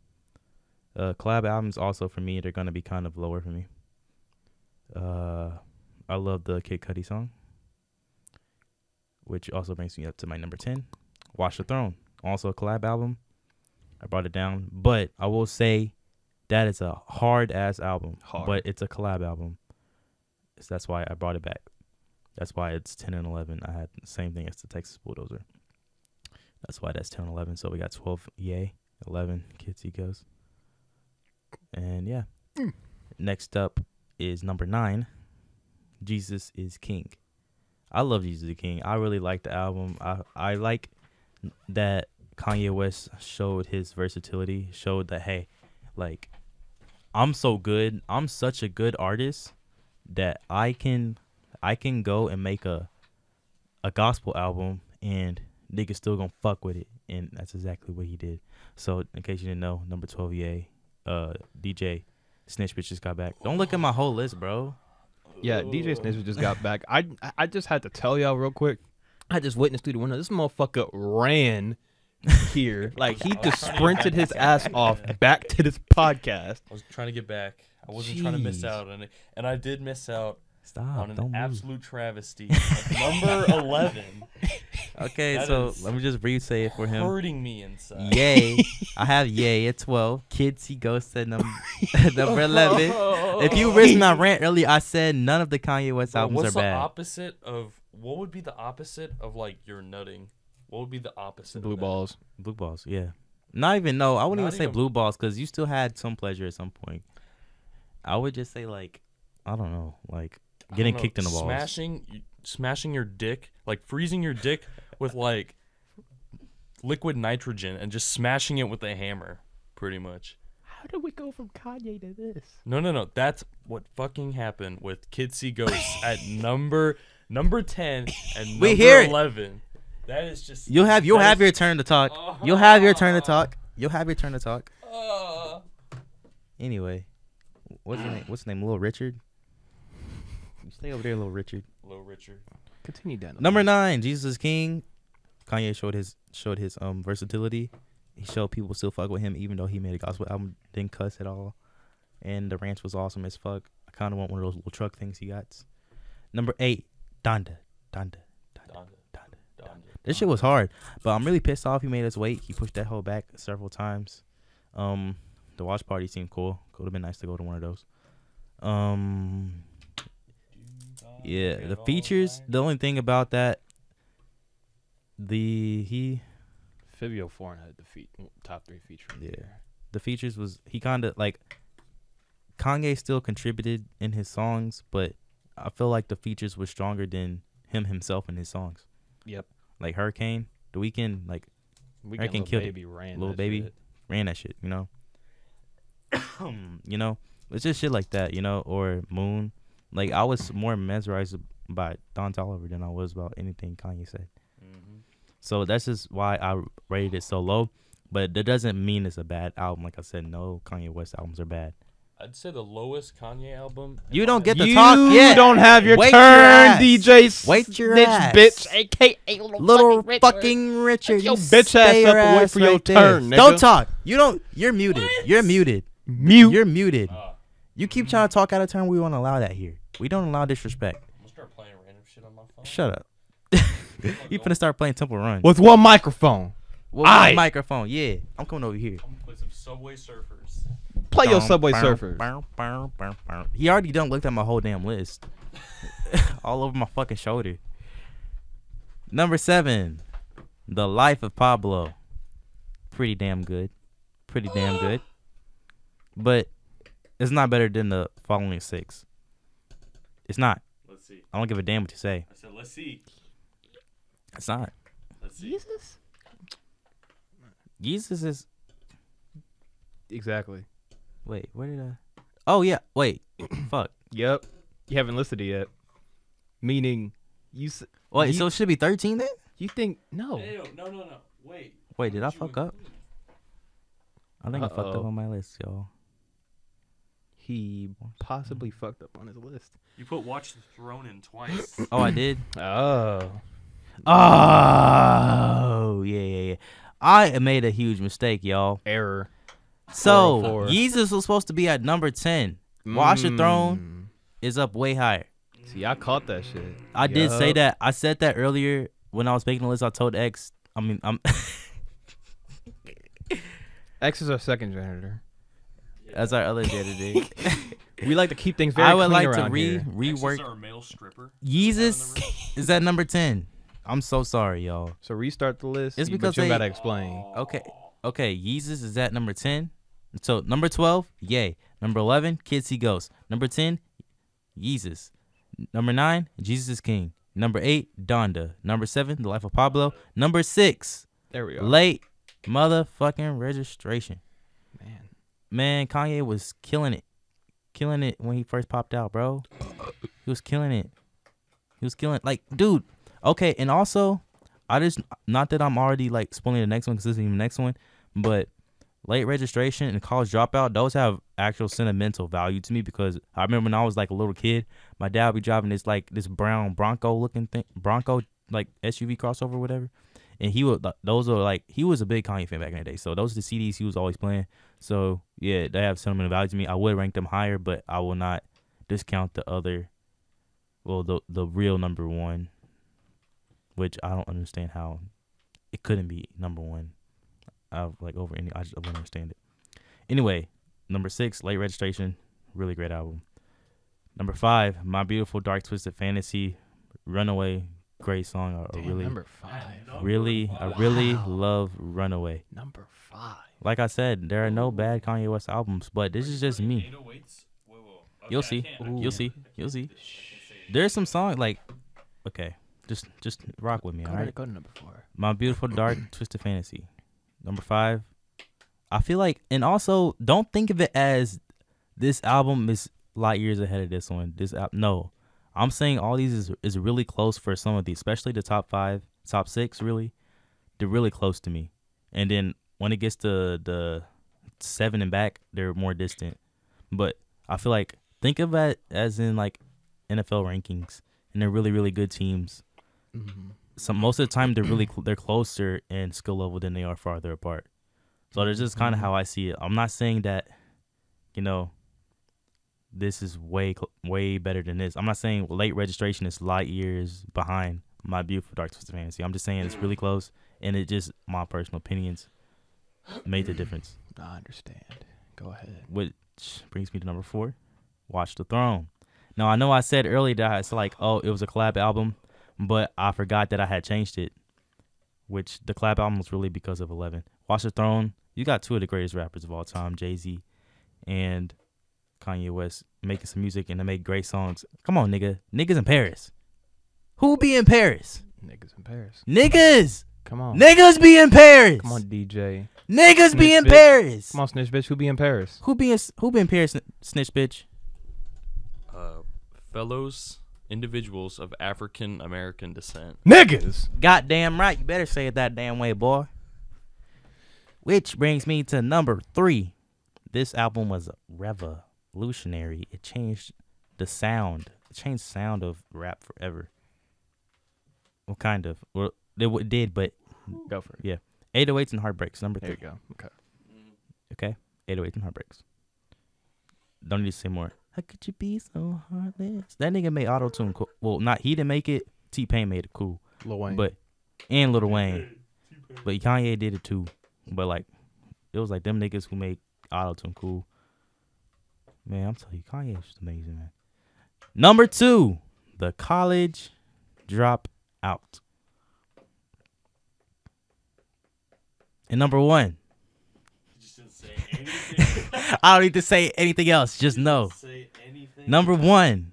C: Uh, collab albums also for me they're gonna be kind of lower for me. Uh, I love the Kid Cudi song, which also brings me up to my number ten. Watch the Throne, also a collab album. I brought it down, but I will say that is a hard ass album.
D: Hard.
C: But it's a collab album, so that's why I brought it back. That's why it's ten and eleven. I had the same thing as the Texas Bulldozer. That's why that's ten and eleven. So we got twelve Ye, eleven Kids See Ghosts. And yeah. Hmm. Next up is number nine. Jesus is King. I love Jesus is King. I really like the album. I I like that Kanye West showed his versatility, showed that hey, like I'm so good. I'm such a good artist that I can I can go and make a a gospel album and niggas still gonna fuck with it. And that's exactly what he did. So in case you didn't know, number twelve Ye, uh DJ Snitch Bitch just got back. Don't look at my whole list, bro.
D: Yeah, DJ Snitch just got back. I I just had to tell y'all real quick. I just witnessed through the window. This motherfucker ran here. like he just sprinted his ass off back to this podcast.
E: I was trying to get back. I wasn't trying to miss out on it, and I did miss out
C: Stop.
E: on an
C: don't move.
E: absolute travesty. number eleven.
C: Okay,
E: That
C: so let me just re-say it for him.
E: hurting me inside.
C: Ye. I have Ye at 12. Kids See Ghost at number, number 11. If you risked my rant earlier, I said none of the Kanye West
E: Bro,
C: albums
E: what's
C: are
E: the opposite of what would be the opposite of like your nutting? What would be the opposite? of
D: Blue
E: that?
D: balls.
C: Blue balls, yeah. Not even, no, I wouldn't
E: Not
C: even say
E: even-
C: blue balls because you still had some pleasure at some point. I would just say, like, I don't know, like
E: I
C: getting
E: don't know,
C: kicked in the balls.
E: Smashing, smashing your dick, like freezing your dick with like liquid nitrogen and just smashing it with a hammer, pretty much.
D: How did we go from Kanye to this?
E: No, no, no. That's what fucking happened with Kids See Ghosts at number number ten and number
C: We hear it.
E: eleven. That is just
C: You'll have you'll have
E: is-
C: your turn to talk. You'll have your turn to talk. You'll have your turn to talk.
E: Uh,
C: Anyway, what's his name? What's his name? Little Richard. You stay over there, Little Richard.
E: Little Richard.
D: Continue down.
C: Number nine, Jesus is King. Kanye showed his showed his um versatility. He showed people still fuck with him even though he made a gospel album, didn't cuss at all, and the ranch was awesome as fuck. I kind of want one of those little truck things he got. Number eight, Donda. Donda, This shit was hard, but I'm really pissed off. He made us wait. He pushed that hoe back several times. Um, the watch party seemed cool. Could have been nice to go to one of those. Um, yeah, the features. The only thing about that, the he,
D: Fivio Foreign had the feat top three feature. of the
C: Yeah.
D: year.
C: the features was he kind of like. Kanye still contributed in his songs, but I feel like the features were stronger than him himself in his songs.
D: Yep.
C: Like Hurricane, The Weeknd, like
D: Weeknd
C: Lil
D: Lil
C: Baby
D: Baby ran. That
C: Baby.
D: shit.
C: ran that shit, you know. you know, it's just shit like that, you know, or Moon. Like I was more mesmerized by Don Toliver than I was about anything Kanye said.
E: Mm-hmm.
C: So that's just why I rated it so low. But that doesn't mean it's a bad album. Like I said, no Kanye West albums are bad.
E: I'd say the lowest Kanye album.
C: You don't get to
D: you
C: talk yet.
D: You don't have your
C: Wait your
D: turn,
C: ass.
D: DJ.
C: Wait your
D: snitch
C: ass.
D: bitch, aka little,
C: Little
D: fucking
C: fucking Richard,
D: Shut your
C: you
D: bitch ass
C: stay
D: up
C: your
D: and wait
C: ass
D: for your
C: right there.
D: turn,
C: Don't talk. You don't. You're muted. You're muted.
D: mute.
C: You're muted.
E: Uh,
C: You keep trying to talk out of turn. We won't allow that here. We don't allow disrespect.
E: I'm gonna start playing random shit on my phone.
C: Shut up. you finna start playing Temple Run.
D: With one microphone.
C: With one microphone. Yeah, I'm coming over here.
E: I'm gonna play some Subway Surfers.
D: Play your Subway Surfers.
C: He already done looked at my whole damn list. All over my fucking shoulder. Number seven, The Life of Pablo. Pretty damn good. Pretty damn good. But it's not better than the following six. It's not.
E: Let's see.
C: I don't give a damn what you say.
E: I said, let's see.
C: It's not.
E: Let's see.
D: Jesus.
C: Jesus is.
D: Exactly.
C: Wait, where did I? Oh yeah. Wait. Fuck.
D: Yep. You haven't listed it yet. Meaning, you s-
C: Wait.
D: You-
C: so it should be thirteen then?
D: you think no?
E: Ew, no, no, no. Wait.
C: Wait, did I fuck up?
E: include?
C: I think I fucked up
D: Uh-oh.
C: on my list, y'all.
D: He possibly fucked up on his list.
E: You put Watch the Throne in twice.
C: Oh, I did.
D: Oh.
C: Oh, yeah, yeah, yeah. I made a huge mistake, y'all.
D: Error.
C: So
D: 404.
C: Yeezus was supposed to be at number ten. Watch the Throne is up way higher.
D: Mm. See, I caught that shit.
C: I did say that. I said that earlier when I was making the list. I told X. I mean, I'm.
D: X is our second janitor.
C: That's our other janitor.
D: We like to keep things very
C: I would
D: clean
C: like to re
D: here.
C: rework.
E: Exes are a male stripper.
C: Yeezus is at number ten. I'm so sorry, y'all.
D: So restart the list.
C: It's because
D: but you
C: they-
D: gotta explain.
C: Okay, okay. Yeezus is at number ten. So number twelve, Ye. Number eleven, Kids See Ghosts. Number ten, Yeezus. Number nine, Jesus is King. Number eight, Donda. Number seven, The Life of Pablo. Number six,
D: There we go.
C: late motherfucking registration.
D: Man.
C: Man, Kanye was killing it, killing it when he first popped out, bro. He was killing it. He was killing like, dude. Okay, and also, I just not that I'm already like spoiling the next one because this is even the next one, but late registration and college dropout, those have actual sentimental value to me because I remember when I was like a little kid, my dad would be driving this like this brown Bronco looking thing, Bronco like SUV crossover, whatever. And he would those are like he was a big Kanye fan back in the day, so those are the CDs he was always playing. So yeah, they have sentimental value to me. I would rank them higher, but I will not discount the other, well the the real number one. which I don't understand how it couldn't be number one. Of like over any, I just I wouldn't understand it. Anyway, number six, late registration, really great album. Number five, my beautiful dark twisted fantasy, Runaway, great song. I, I
D: Damn,
C: really,
D: number five.
C: really, I really love Runaway.
D: Number five.
C: Like I said, there are no bad Kanye West albums, but this is just me. You'll see. You'll see. You'll see. There's some songs like, okay, just just rock with me,
D: Go,
C: all
D: to,
C: right.
D: go to number four.
C: My beautiful dark twisted fantasy, number five. I feel like, and also don't think of it as this album is light years ahead of this one. This al- no, I'm saying all these is is really close for some of these, especially the top five, top six. Really, they're really close to me. And then when it gets to the seven and back, they're more distant. But I feel like think of it as in like NFL rankings, and they're really really good teams.
D: Mm-hmm.
C: Some most of the time they're really cl- they're closer in skill level than they are farther apart. So that's just kind of mm-hmm. how I see it. I'm not saying that, you know, this is way cl- way better than this. I'm not saying late registration is light years behind my beautiful dark twisted fantasy. I'm just saying it's really close, and it just my personal opinions made the difference.
D: I understand. Go ahead.
C: Which brings me to number four, Watch the Throne. Now I know I said earlier that it's like, oh, it was a collab album, but I forgot that I had changed it. Which the collab album was really because of Eleven. Watch the Throne. You got two of the greatest rappers of all time, Jay Z and Kanye West, making some music and they make great songs. Come on, nigga, niggas in Paris. Who be in Paris?
D: Niggas in Paris.
C: Niggas,
D: Come on.
C: niggas be in Paris.
D: Come on, DJ.
C: niggas be in
D: bitch.
C: Paris.
D: Come on, snitch bitch. Who be in Paris?
C: Who be in Who be in Paris? Snitch bitch.
E: Uh, fellows, individuals of African American descent.
D: Niggas.
C: Goddamn right. You better say it that damn way, boy. Which brings me to number three. This album was revolutionary. It changed the sound. It changed the sound of rap forever. Well, kind of. Well, it did, but
D: Go for it.
C: yeah. 808s and Heartbreaks, number three.
D: There you
C: three.
D: go. Okay.
C: Okay? 808s and Heartbreaks. Don't need to say more. How could you be so heartless? That nigga made auto tune cool. Well, not he didn't make it. T-Pain made it cool.
D: Lil Wayne.
C: But and Lil Wayne. But Kanye did it too. But like it was like them niggas who make auto tune cool. Man, I'm telling you, Kanye is just amazing, man. Number two, the college drop out. And number one, I don't need to say anything else. Just know. Number one,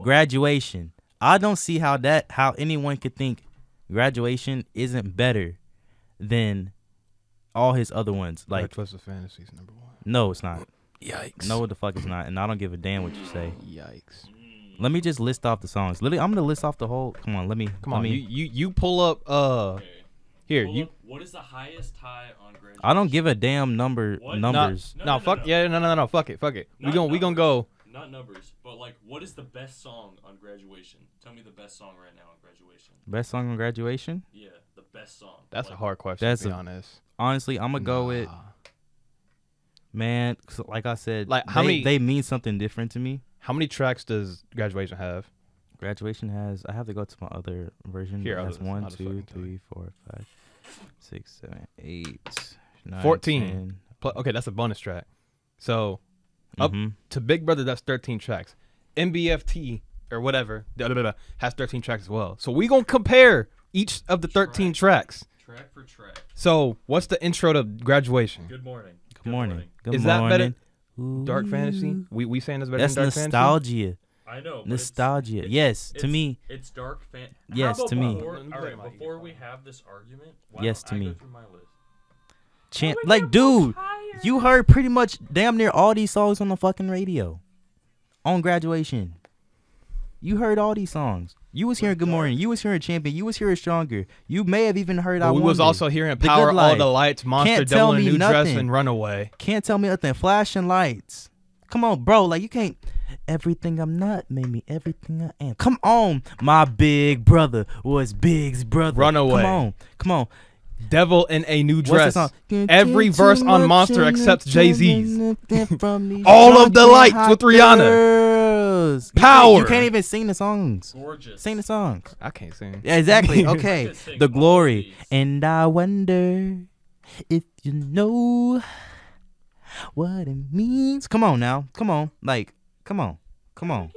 C: graduation. I don't see how that how anyone could think graduation isn't better than all his other ones.
D: like
C: Like,
D: Twisted Fantasies number one.
C: no, it's not.
D: Yikes.
C: No, what the fuck it's not. And I don't give a damn what you say.
D: Yikes.
C: Let me just list off the songs. Literally, I'm gonna list off the whole. Come on, let me.
D: Come
C: let
D: on.
C: me,
D: You, you you pull up. Uh. Here you.
E: what is the highest high on graduation?
C: I don't give a damn number
E: What?
C: numbers.
E: No,
D: No,
E: no,
D: fuck
E: no.
D: yeah, no, no, no, no, fuck it, fuck it. We
E: Not
D: gon' we gonna go.
E: Not numbers, but like, what is the best song on graduation? Tell me the best song right now on graduation.
C: Best song on graduation.
E: Yeah, the best song.
D: That's a hard question.
C: That's
D: to be
C: a-
D: honest.
C: Honestly, I'm gonna go with
D: Man,
C: man. 'cause Like I said,
D: Like, how
C: they,
D: many-
C: they mean something different to me.
D: How many tracks does graduation have?
C: Graduation has. I have to go to my other version.
D: Here,
C: It
D: I'll
C: has
D: just-
C: one,
D: I'll just
C: two,
D: fucking tell
C: three, four, five, six, seven, eight, nine,
D: 14.
C: 10.
D: Pl- Okay, that's a bonus track. So Up-
C: Mhm.
D: to Big Brother, that's 13 tracks. MBFT or whatever da, da, da, da, has 13 tracks as well. So we gonna compare each of the 13 tracks.
E: Track for track.
D: So what's the intro to graduation?
E: Good morning.
C: Good morning. Good
D: Is that
C: morning.
D: better- Dark fantasy. We we saying that's better
C: That's
D: than dark fantasy.
C: Nostalgia.
E: I know.
C: Nostalgia.
E: it's-
C: yes, to me.
E: It's dark fan.
C: Yes,
E: How about
C: to me.
E: Before,
D: Let me
E: all
D: play my
E: right, before we have this argument, why
C: Yes,
E: don't
C: to
E: I
C: me.
E: Go through my list?
C: Chant like, dude, you heard pretty much damn near all these songs on the fucking radio. On graduation. You heard all these songs. You was hearing Good Morning. You was hearing Champion. You was hearing Stronger. You may have even heard I
D: But we was also hearing
C: The
D: Power All the Lights, Monster
C: Can't tell
D: Devil in a
C: me
D: New Dress,
C: nothing.
D: and Runaway.
C: Can't tell me nothing. Flashing lights. Come on, bro. Like you can't. Everything I'm not made me everything I am. Come on, my big brother was Big's brother.
D: Runaway.
C: Come on, come on.
D: Devil in a New Dress. Every verse on
C: much
D: Monster except Jay-Z's. All of the lights with Rihanna.
C: girls. Cause you
D: Power.
C: can't- You can't even sing the songs.
E: Gorgeous.
C: Sing the songs.
D: I can't sing.
C: Yeah, exactly. Okay. The glory. And I wonder if you know what it means. Come on now. Come on. Like, come on. Come on.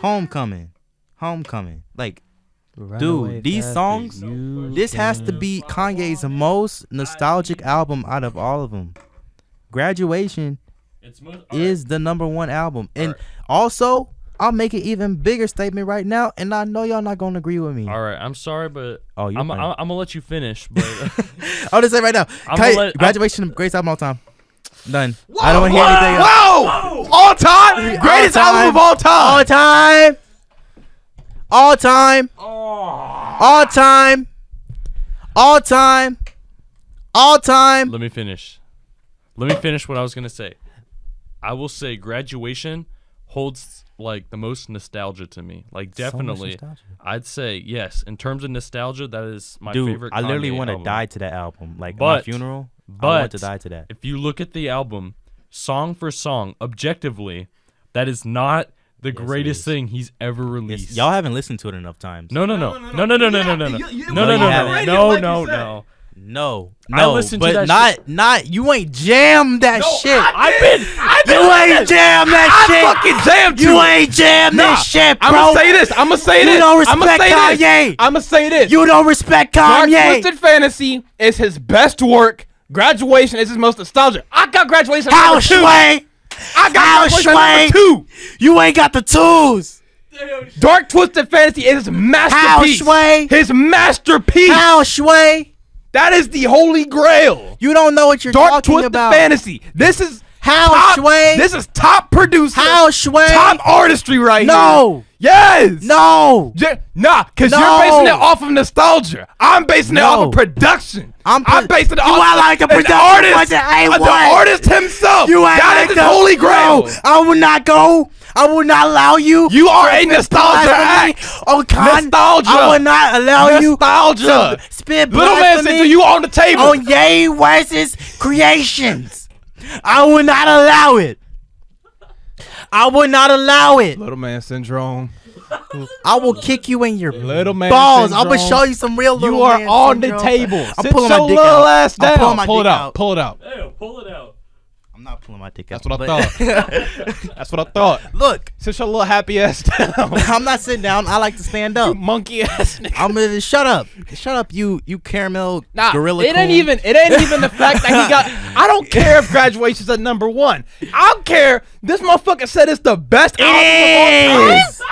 C: Homecoming. Homecoming. Like, dude, these songs, this has to be Kanye's most nostalgic album out of all of them. Graduation
E: It's most,
C: is the number one album. And also, I'll make an even bigger statement right now, and I know y'all not gonna agree with me.
E: All right, I'm sorry, but
C: Oh, you
E: I'm. I'm, I'm gonna let you finish. But
C: I'll just say right now, Kanye-
E: gonna let-
C: graduation, greatest album of all time. Done. I don't want to hear anything else.
D: Whoa! All time, greatest
C: All
D: album of all time.
C: All
D: time.
C: time. All time. All time. All time. All time.
E: let me finish. Let me finish what I was gonna say. I will say graduation holds like the most nostalgia to me. Like definitely,
C: nostalgia.
E: I'd say yes. In terms of nostalgia, that is my
C: Dude,
E: favorite.
C: I literally want to die to that album. Like my
E: But-
C: I want to die to that.
E: if you look at the album, song for song, objectively, that is not the
C: it
E: greatest thing he's ever
C: It's-
E: released.
C: y'all haven't listened to it enough times.
E: No, no, no, no, no, no, no, no, no, no,
D: You- you-
E: no,
C: No,
E: no,
C: you
E: no,
C: haven't.
E: no, no,
D: like you
E: no,
D: said.
E: no.
C: No,
E: I
C: no,
E: listened to
C: but
E: that
C: not, not. You ain't jammed that no, shit.
E: I've been, I've been
C: you ain't jammed that shit.
D: Fucking damn
C: You ain't jammed
D: Nah,
C: this shit, bro.
D: I'm gonna say this. I'm gonna say
C: You
D: this.
C: don't
D: I'm
C: respect
D: say
C: Kanye.
D: This. I'm gonna say this.
C: You don't respect
D: Dark
C: Kanye.
D: Twisted Fantasy is his best work. Graduation is his most nostalgic. I got graduation at
C: How sway?
D: I got
C: How
D: graduation at
C: sway?
D: two.
C: You ain't got the tools.
D: Dark Twisted Fantasy is his masterpiece.
C: sway?
D: His masterpiece.
C: How sway?
D: That is the holy grail.
C: You don't know what you're
D: Dark
C: talking
D: Twisted
C: about.
D: Fantasy. This is
C: How
D: top. This is top producer.
C: How sway?
D: Top artistry right here.
C: No.
D: here. Yes.
C: No.
D: J- nah, cause
C: No.
D: you're basing it off of nostalgia. I'm basing it off of production.
C: I'm
D: I'm, basing it
C: You
D: off
C: act like the
D: an
C: production
D: artist,
C: A1.
D: uh, the artist himself.
C: You
D: that
C: like
D: is
C: the-
D: holy grail.
C: No, I will not go. I will not allow you.
D: You are a nostalgia act.
C: On Con.
D: Nostalgia.
C: I will not allow you
D: Nostalgia.
C: spit
D: Little man said you on the table.
C: on Ye West's creations. I will not allow it. I will not allow it.
D: Little man syndrome.
C: I will kick you in your
D: Little man
C: balls. I'm gonna show you some real little
D: You are
C: man
D: on
C: syndrome.
D: the table.
C: I'm
D: Sit
C: pulling my dick
D: little
C: out.
D: ass down. pull it out.
C: out.
D: Pull it out.
E: Hey, pull it out.
C: I'm not pulling my dick
D: That's
C: out.
D: what I thought. That's what I thought.
C: Look,
D: Sit your little happy ass down.
C: I'm not sitting down. I like to stand up.
D: Monkey ass nigga.
C: I'm gonna shut up. Shut up, you you caramel
D: Nah,
C: gorilla.
D: it ain't even it ain't even the fact that he got. I don't care if graduation's at number one. I don't care. This motherfucker said it's the best album of all time.
C: It is.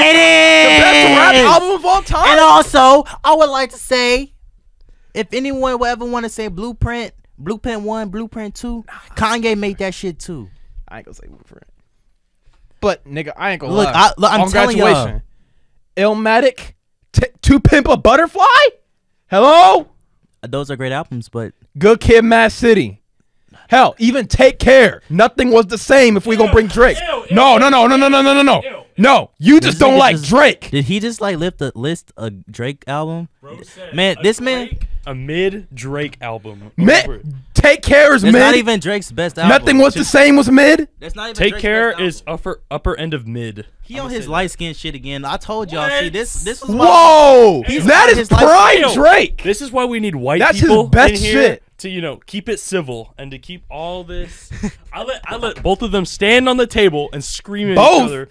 C: It is.
D: The best rap album of all time.
C: And also, I would like to say, if anyone would ever want to say Blueprint, Blueprint One, Blueprint Two, Kanye made that shit too.
D: I ain't gonna say blueprint. But nigga, I ain't gonna
C: Look,
D: lie.
C: I- look, I'm
D: On
C: telling
D: graduation, Illmatic, t- To Pimp a Butterfly. Hello,
C: Those are great albums, but
D: Good Kid, M.A.A.D City. Hell, even Take Care. Nothing was the same if we gonna bring Drake.
E: ew,
D: No, no, no, no, no, no, no, no, no. No, you just don't like
C: just-
D: Drake.
C: did he just like lift a list a Drake album?
E: Bro
C: Man,
E: a
C: this man-
E: Drake- a mid Drake album.
D: Mid, Take Care is
C: It's
D: mid.
C: not even Drake's best album.
D: Nothing was the same was mid.
C: That's not even
E: Take
C: Drake's
E: care
C: best
E: is upper upper end of mid.
C: he on his light skin shit again. I told y'all. See this. This is why-
D: Whoa,
C: He's
D: that
C: on
D: is
C: his life-
D: prime Drake.
E: This is why we need white
D: That's his
E: people
D: best
E: in here
D: shit.
E: To you know keep it civil and to keep all this. I let I let both of them stand on the table and scream at
D: Both?
E: each other.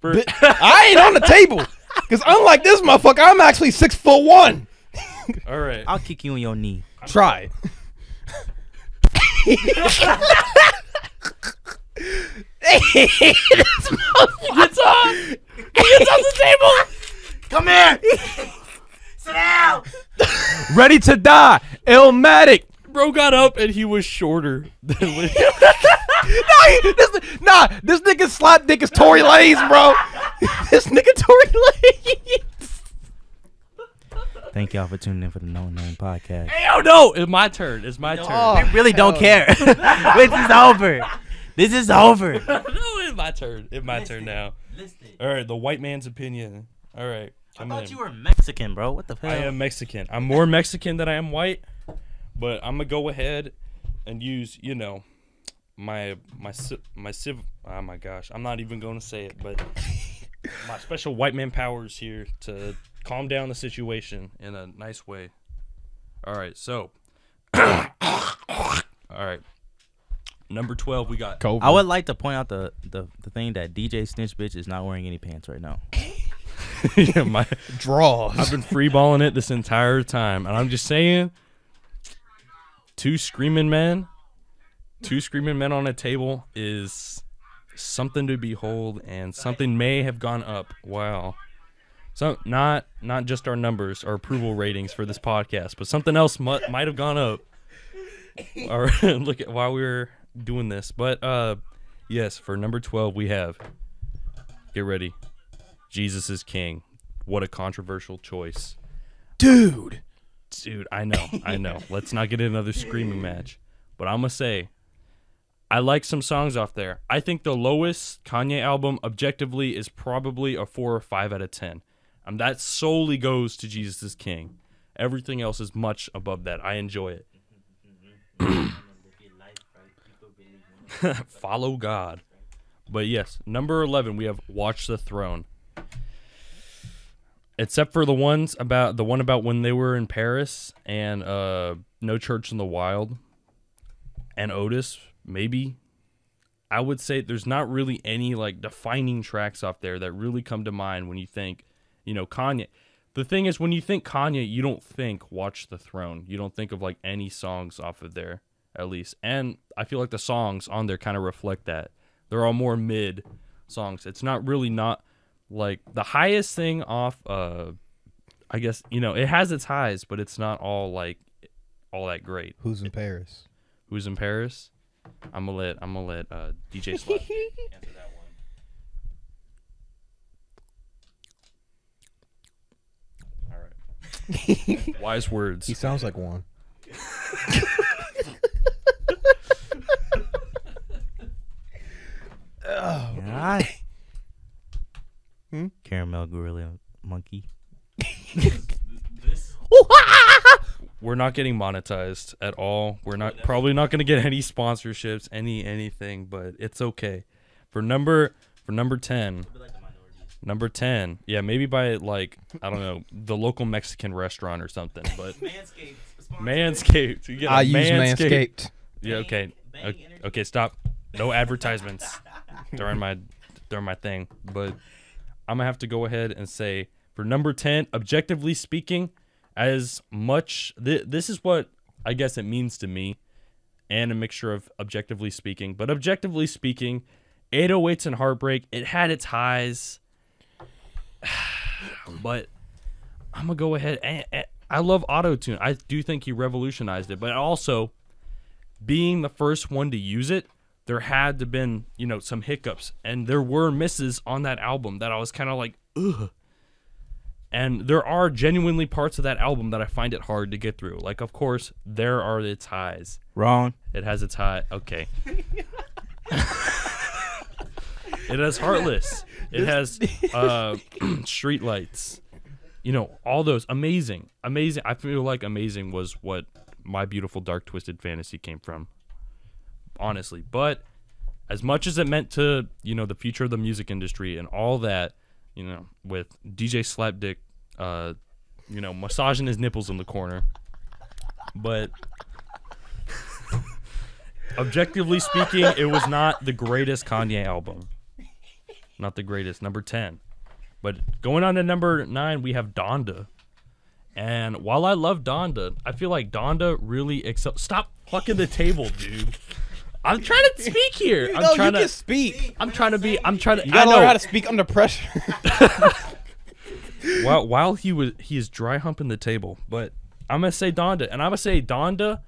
E: For,
D: I ain't on the table. Cause unlike this motherfucker, I'm actually six foot one.
E: all right.
C: I'll kick you in your knee.
D: Try.
E: It's on. It's on the table.
C: Come here. Sit down.
D: Ready to die. Illmatic.
E: Bro got up and he was shorter than when
D: Nah, he- this, nah, this nigga slap dick is Tory Lanez, bro. this nigga Tory Lanez.
C: Thank y'all for tuning in for the No Name Podcast.
E: Oh no! It's my turn. It's my
C: Oh,
E: turn.
C: we really don't care. this is over. This is over.
E: no, it's my turn. It's my turn now. All right, the white man's opinion. All right,
C: I thought
E: in.
C: you were Mexican, bro. What the hell?
E: I am Mexican. I'm more Mexican than I am white, but I'm gonna go ahead and use, you know, my my my civ. Oh my gosh, I'm not even going to say it, but my special white man powers here to calm down the situation in a nice way. All right, so. All right. Number 12, we got
D: COVID.
C: I would like to point out the, the, the thing that DJ Snitch Bitch is not wearing any pants right now.
E: yeah, my
D: draws.
E: I've been freeballing it this entire time, and I'm just saying, two screaming men, two screaming men on a table is something to behold, and something may have gone up. Wow, so not not just our numbers, our approval ratings for this podcast, but something else mu- might have gone up. Or look at while we were doing this, but uh, yes, for number twelve we have. Get ready. Jesus is king. What a controversial choice.
D: dude.
E: Dude, I know, I know. Let's not get another screaming match. But I'm to say, I like some songs off there. I think the lowest Kanye album, objectively, is probably a 4 or 5 out of 10. Um, that solely goes to Jesus is King. Everything else is much above that. I enjoy it. Follow God. But yes, number 11, we have Watch the Throne. Except for the ones about the one about when they were in Paris and uh No Church in the Wild and Otis, maybe. I would say there's not really any like defining tracks off there that really come to mind when you think, you know, Kanye. The thing is when you think Kanye, you don't think Watch the Throne. You don't think of like any songs off of there at least. And I feel like the songs on there kind of reflect that. They're all more mid songs. It's not really not like the highest thing off uh I guess, you know, it has its highs, but it's not all like all that great.
D: Who's in Paris?
E: Who's in Paris? I'm gonna let I'm gonna let uh DJ Slap answer that one. All right. Wise words.
D: He sounds like one.
C: Yeah. Caramel gorilla monkey.
E: We're not getting monetized at all. We're not probably not going to get any sponsorships, any anything, but it's okay. For number for number 10. Number 10. Yeah, maybe by like I don't know, the local Mexican restaurant or something, but Manscaped. You get a
D: I use
E: Manscaped.
D: Manscaped.
E: Yeah, okay. Okay, okay, stop. No advertisements during my during my thing, but I'm gonna have to go ahead and say for number ten, objectively speaking, as much th- this is what I guess it means to me, and a mixture of objectively speaking, but objectively speaking, 808s and Heartbreak, it had its highs, but I'm gonna go ahead and, and I love auto tune. I do think he revolutionized it, but also being the first one to use it, there had to been you know some hiccups, and there were misses on that album that I was kind of like ugh. And there are genuinely parts of that album that I find it hard to get through. Like, of course, there are its highs.
C: Wrong.
E: It has its high. Okay. it has Heartless. It has uh, Street Lights. You know, all those amazing, amazing. I feel like amazing was what my beautiful dark twisted fantasy came from. Honestly, but as much as it meant to you know the future of the music industry and all that, you know, with DJ Slapdick, uh, you know, massaging his nipples in the corner, but objectively speaking, it was not the greatest Kanye album. Not the greatest. Number 10. But going on to number 9, we have Donda. And while I love Donda, I feel like Donda really excel. Stop fucking the table, dude. I'm trying to speak here. I'm
D: no,
E: trying
D: you
E: to
D: can speak.
E: I'm trying to be I'm trying to
D: You
E: I
D: gotta
E: know.
D: learn how to speak under pressure.
E: while while he was he is dry humping the table. But I'm gonna say Donda, and I'm gonna say Donda.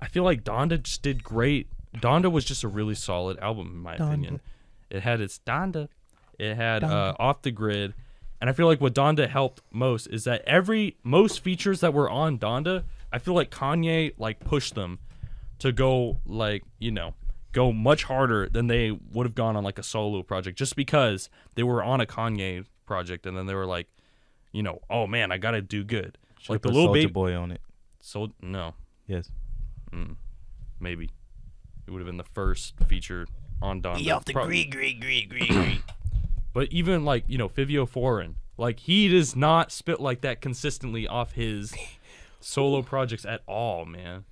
E: I feel like Donda just did great. Donda was just a really solid album in my opinion. It had its Donda, it had uh, off the grid, and I feel like what Donda helped most is that every most features that were on Donda, I feel like Kanye like pushed them to go like you know go much harder than they would have gone on like a solo project just because they were on a Kanye project and then they were like you know oh man I gotta do good like the little baby
C: boy on it.
E: so no
C: Yes.
E: Mm, maybe It would have been the first feature on Donda.
C: Eat off the
E: Pro-
C: gree, gree, gree, gree, gree.
E: But even like you know Fivio Foreign, like he does not spit like that consistently off his solo projects at all, man.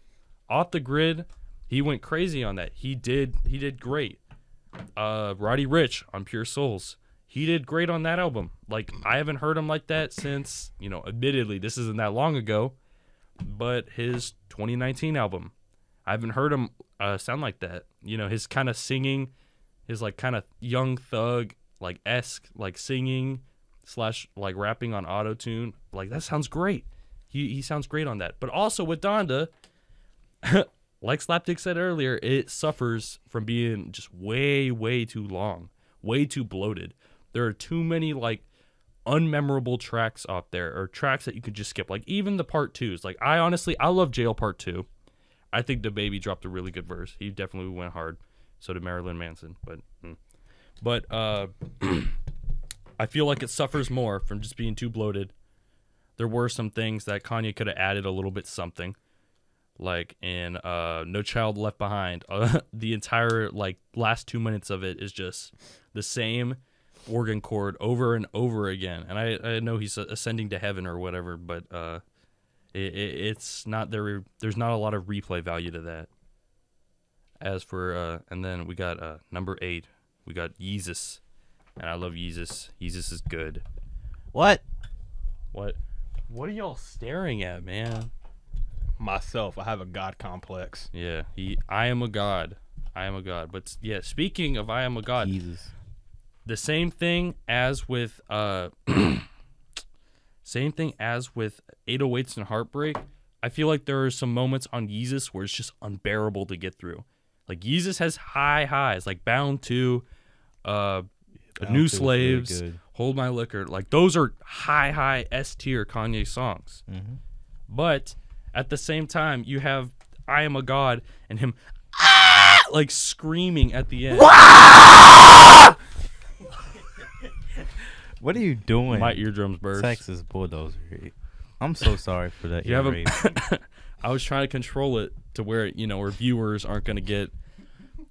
E: Off the grid, he went crazy on that. He did he did great. Uh, Roddy Ricch on Pure Souls, he did great on that album. Like I haven't heard him like that since you know. Admittedly, this isn't that long ago, but his 2019 album, I haven't heard him uh, sound like that. You know, his kind of singing, his like kind of young thug like esque like singing slash like rapping on auto tune. Like that sounds great. He he sounds great on that. But also with Donda, like Slapdick said earlier, it suffers from being just way way too long, way too bloated. There are too many like unmemorable tracks out there or tracks that you could just skip. Like even the part twos. Like I honestly I love Jail Part Two. I think the baby dropped a really good verse. He definitely went hard. So did Marilyn Manson. But mm. but uh I feel like it suffers more from just being too bloated. There were some things that Kanye could have added a little bit something. Like in uh No Child Left Behind. Uh, the entire like last 2 minutes of it is just the same organ chord over and over again. And I I know he's ascending to heaven or whatever, but uh it, it, it's not there there's not a lot of replay value to that. As for uh and then we got uh number 8. We got Yeezus. And I love Yeezus. Yeezus is good.
C: What?
E: What? What are y'all staring at, man?
D: Myself, I have a god complex.
E: Yeah, he. I am a god. I am a god. But yeah, speaking of I am a god,
C: Jesus.
E: the same thing as with uh, same thing as with 808s and Heartbreak. I feel like there are some moments on Yeezus where it's just unbearable to get through. Like Yeezus has high highs, like Bound to, uh,
C: Bound
E: New
C: 2 really
E: Slaves. Hold My Liquor. Like those are high, high S tier Kanye songs.
C: Mhm.
E: But at the same time, you have I Am a God and him ah! like screaming at the end.
C: What are you doing?
E: My eardrums burst.
C: Texas bulldozer. I'm so sorry for that.
E: You have
C: ear
E: a-
C: rape.
E: I was trying to control it to where you know our viewers aren't going to get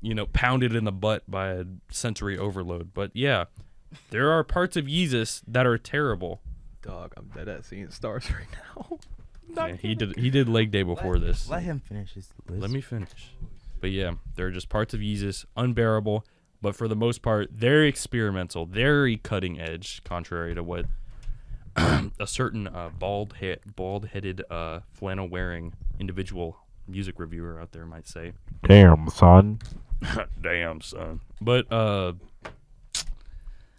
E: you know pounded in the butt by a sensory overload. But yeah, there are parts of Yeezus that are terrible.
D: Dog, I'm dead at seeing stars right now.
E: Yeah, he did he did leg day before this.
C: Let him finish his list.
E: Let me finish. But yeah, there are just parts of Yeezus unbearable, but for the most part, very experimental, very cutting edge, contrary to what a certain uh, bald head, bald headed, uh, flannel wearing individual music reviewer out there might say.
D: Damn, son.
E: Damn, son. But uh,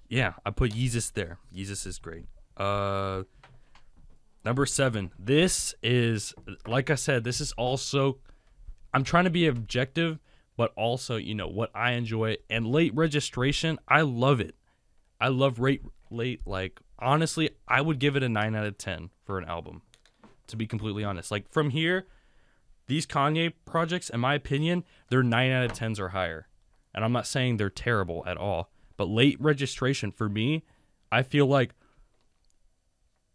E: yeah, I put Yeezus there. Yeezus is great. Uh, number seven. This is like I said. This is also. I'm trying to be objective, but also you know what I enjoy. And late registration, I love it. I love rate late. Like honestly, I would give it a nine out of ten for an album. To be completely honest, like from here, these Kanye projects, in my opinion, they're nine out of tens or higher. And I'm not saying they're terrible at all, but late registration for me, I feel like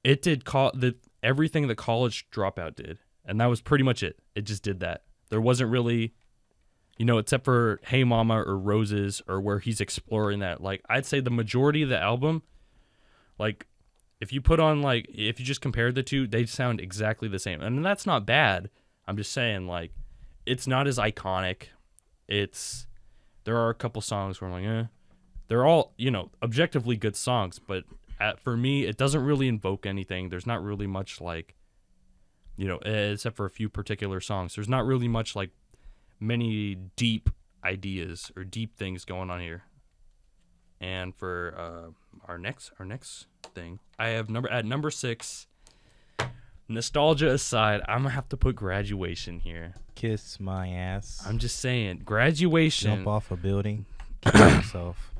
E: it did call the everything the college dropout did, and that was pretty much it. It just did that. There wasn't really, you know, except for Hey Mama or Roses or where he's exploring that. Like I'd say the majority of the album, like if you put on like if you just compare the two, they sound exactly the same, and that's not bad. I'm just saying like it's not as iconic. It's there are a couple songs where I'm like, eh. They're all you know objectively good songs, but at, for me, it doesn't really invoke anything. There's not really much like, you know, except for a few particular songs. There's not really much like many deep ideas or deep things going on here. And for uh, our next our next thing, I have number at number six. Nostalgia aside, I'm gonna have to put graduation here.
C: Kiss my ass.
E: I'm just saying, graduation.
C: Jump off a building. Kill yourself.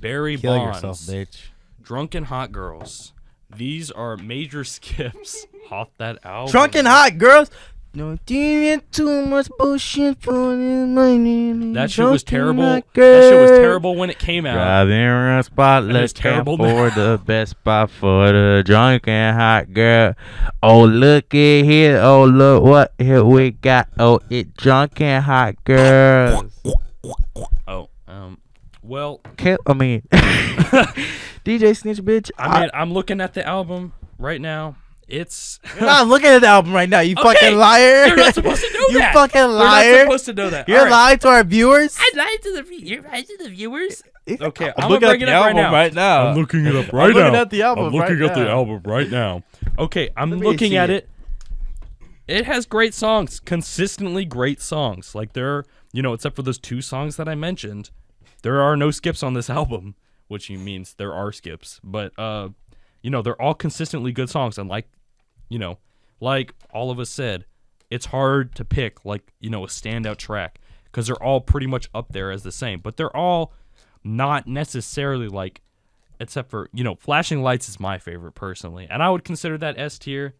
E: Barry
C: Kill
E: Bonds.
C: yourself, bitch.
E: Drunken Hot Girls. These are major skips off that album.
C: Drunken hot girls. No, too much bullshit for money.
E: That shit was terrible. That shit was terrible when it came out.
C: Driving around spot,
E: And
C: let's
E: terrible
C: for the best spot for the drunk and hot girl. Oh look at here, oh look what here we got. Oh it drunk and hot girls.
E: Oh, um, well,
C: Kill, I mean, DJ Snitch, bitch.
E: I mean, I'm looking at the album right now. It's
C: You're not looking at the album right now, you
E: Okay,
C: fucking liar.
E: You're not supposed to know that.
C: you
E: that.
C: fucking
E: We're not
C: liar.
E: supposed to know that.
C: You're
E: All right.
C: lying to our viewers.
F: I lied to the vi- you're lying to the viewers.
E: Okay, I'm, gonna bring it up right now.
C: now.
E: I'm looking it up
C: I'm looking at the album right now.
E: I'm looking
C: right
E: at the
C: now.
E: album right now. Okay, I'm
C: me
E: looking
C: see
E: at
C: it.
E: it. It has great songs, consistently great songs. Like there, are, you know, except for those two songs that I mentioned, there are no skips on this album, which means there are skips. But uh, you know, they're all consistently good songs, and like, you know, like all of us said, it's hard to pick like you know a standout track because they're all pretty much up there as the same, but they're all not necessarily like except for you know flashing lights is my favorite personally and i would consider that s tier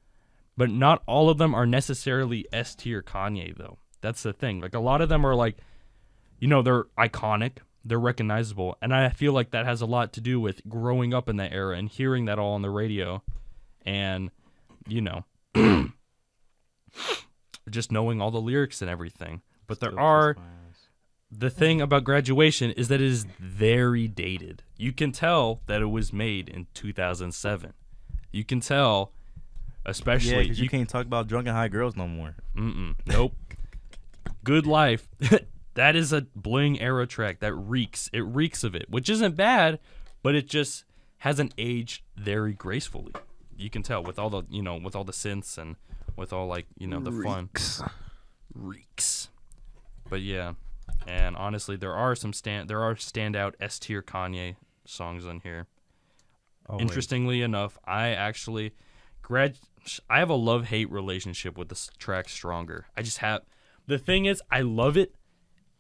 E: but not all of them are necessarily s tier kanye though that's the thing like a lot of them are like you know they're iconic they're recognizable and i feel like that has a lot to do with growing up in that era and hearing that all on the radio and you know just knowing all the lyrics and everything but there are the thing about graduation is that it is very dated. You can tell that it was made in 2007. You can tell, especially
C: Yeah, because you
E: you-
C: can't talk about drunk and high girls no more.
E: Mm-mm, nope. Good life. that is a bling era track that reeks. It reeks of it, which isn't bad, but it just hasn't aged very gracefully. You can tell with all the you know with all the synths and with all like you know the fun reeks. But yeah, and honestly, there are some stand there are standout S tier Kanye songs on here. Oh, Interestingly enough, I actually grad I have a love hate relationship with this track Stronger. I just have the thing is I love it.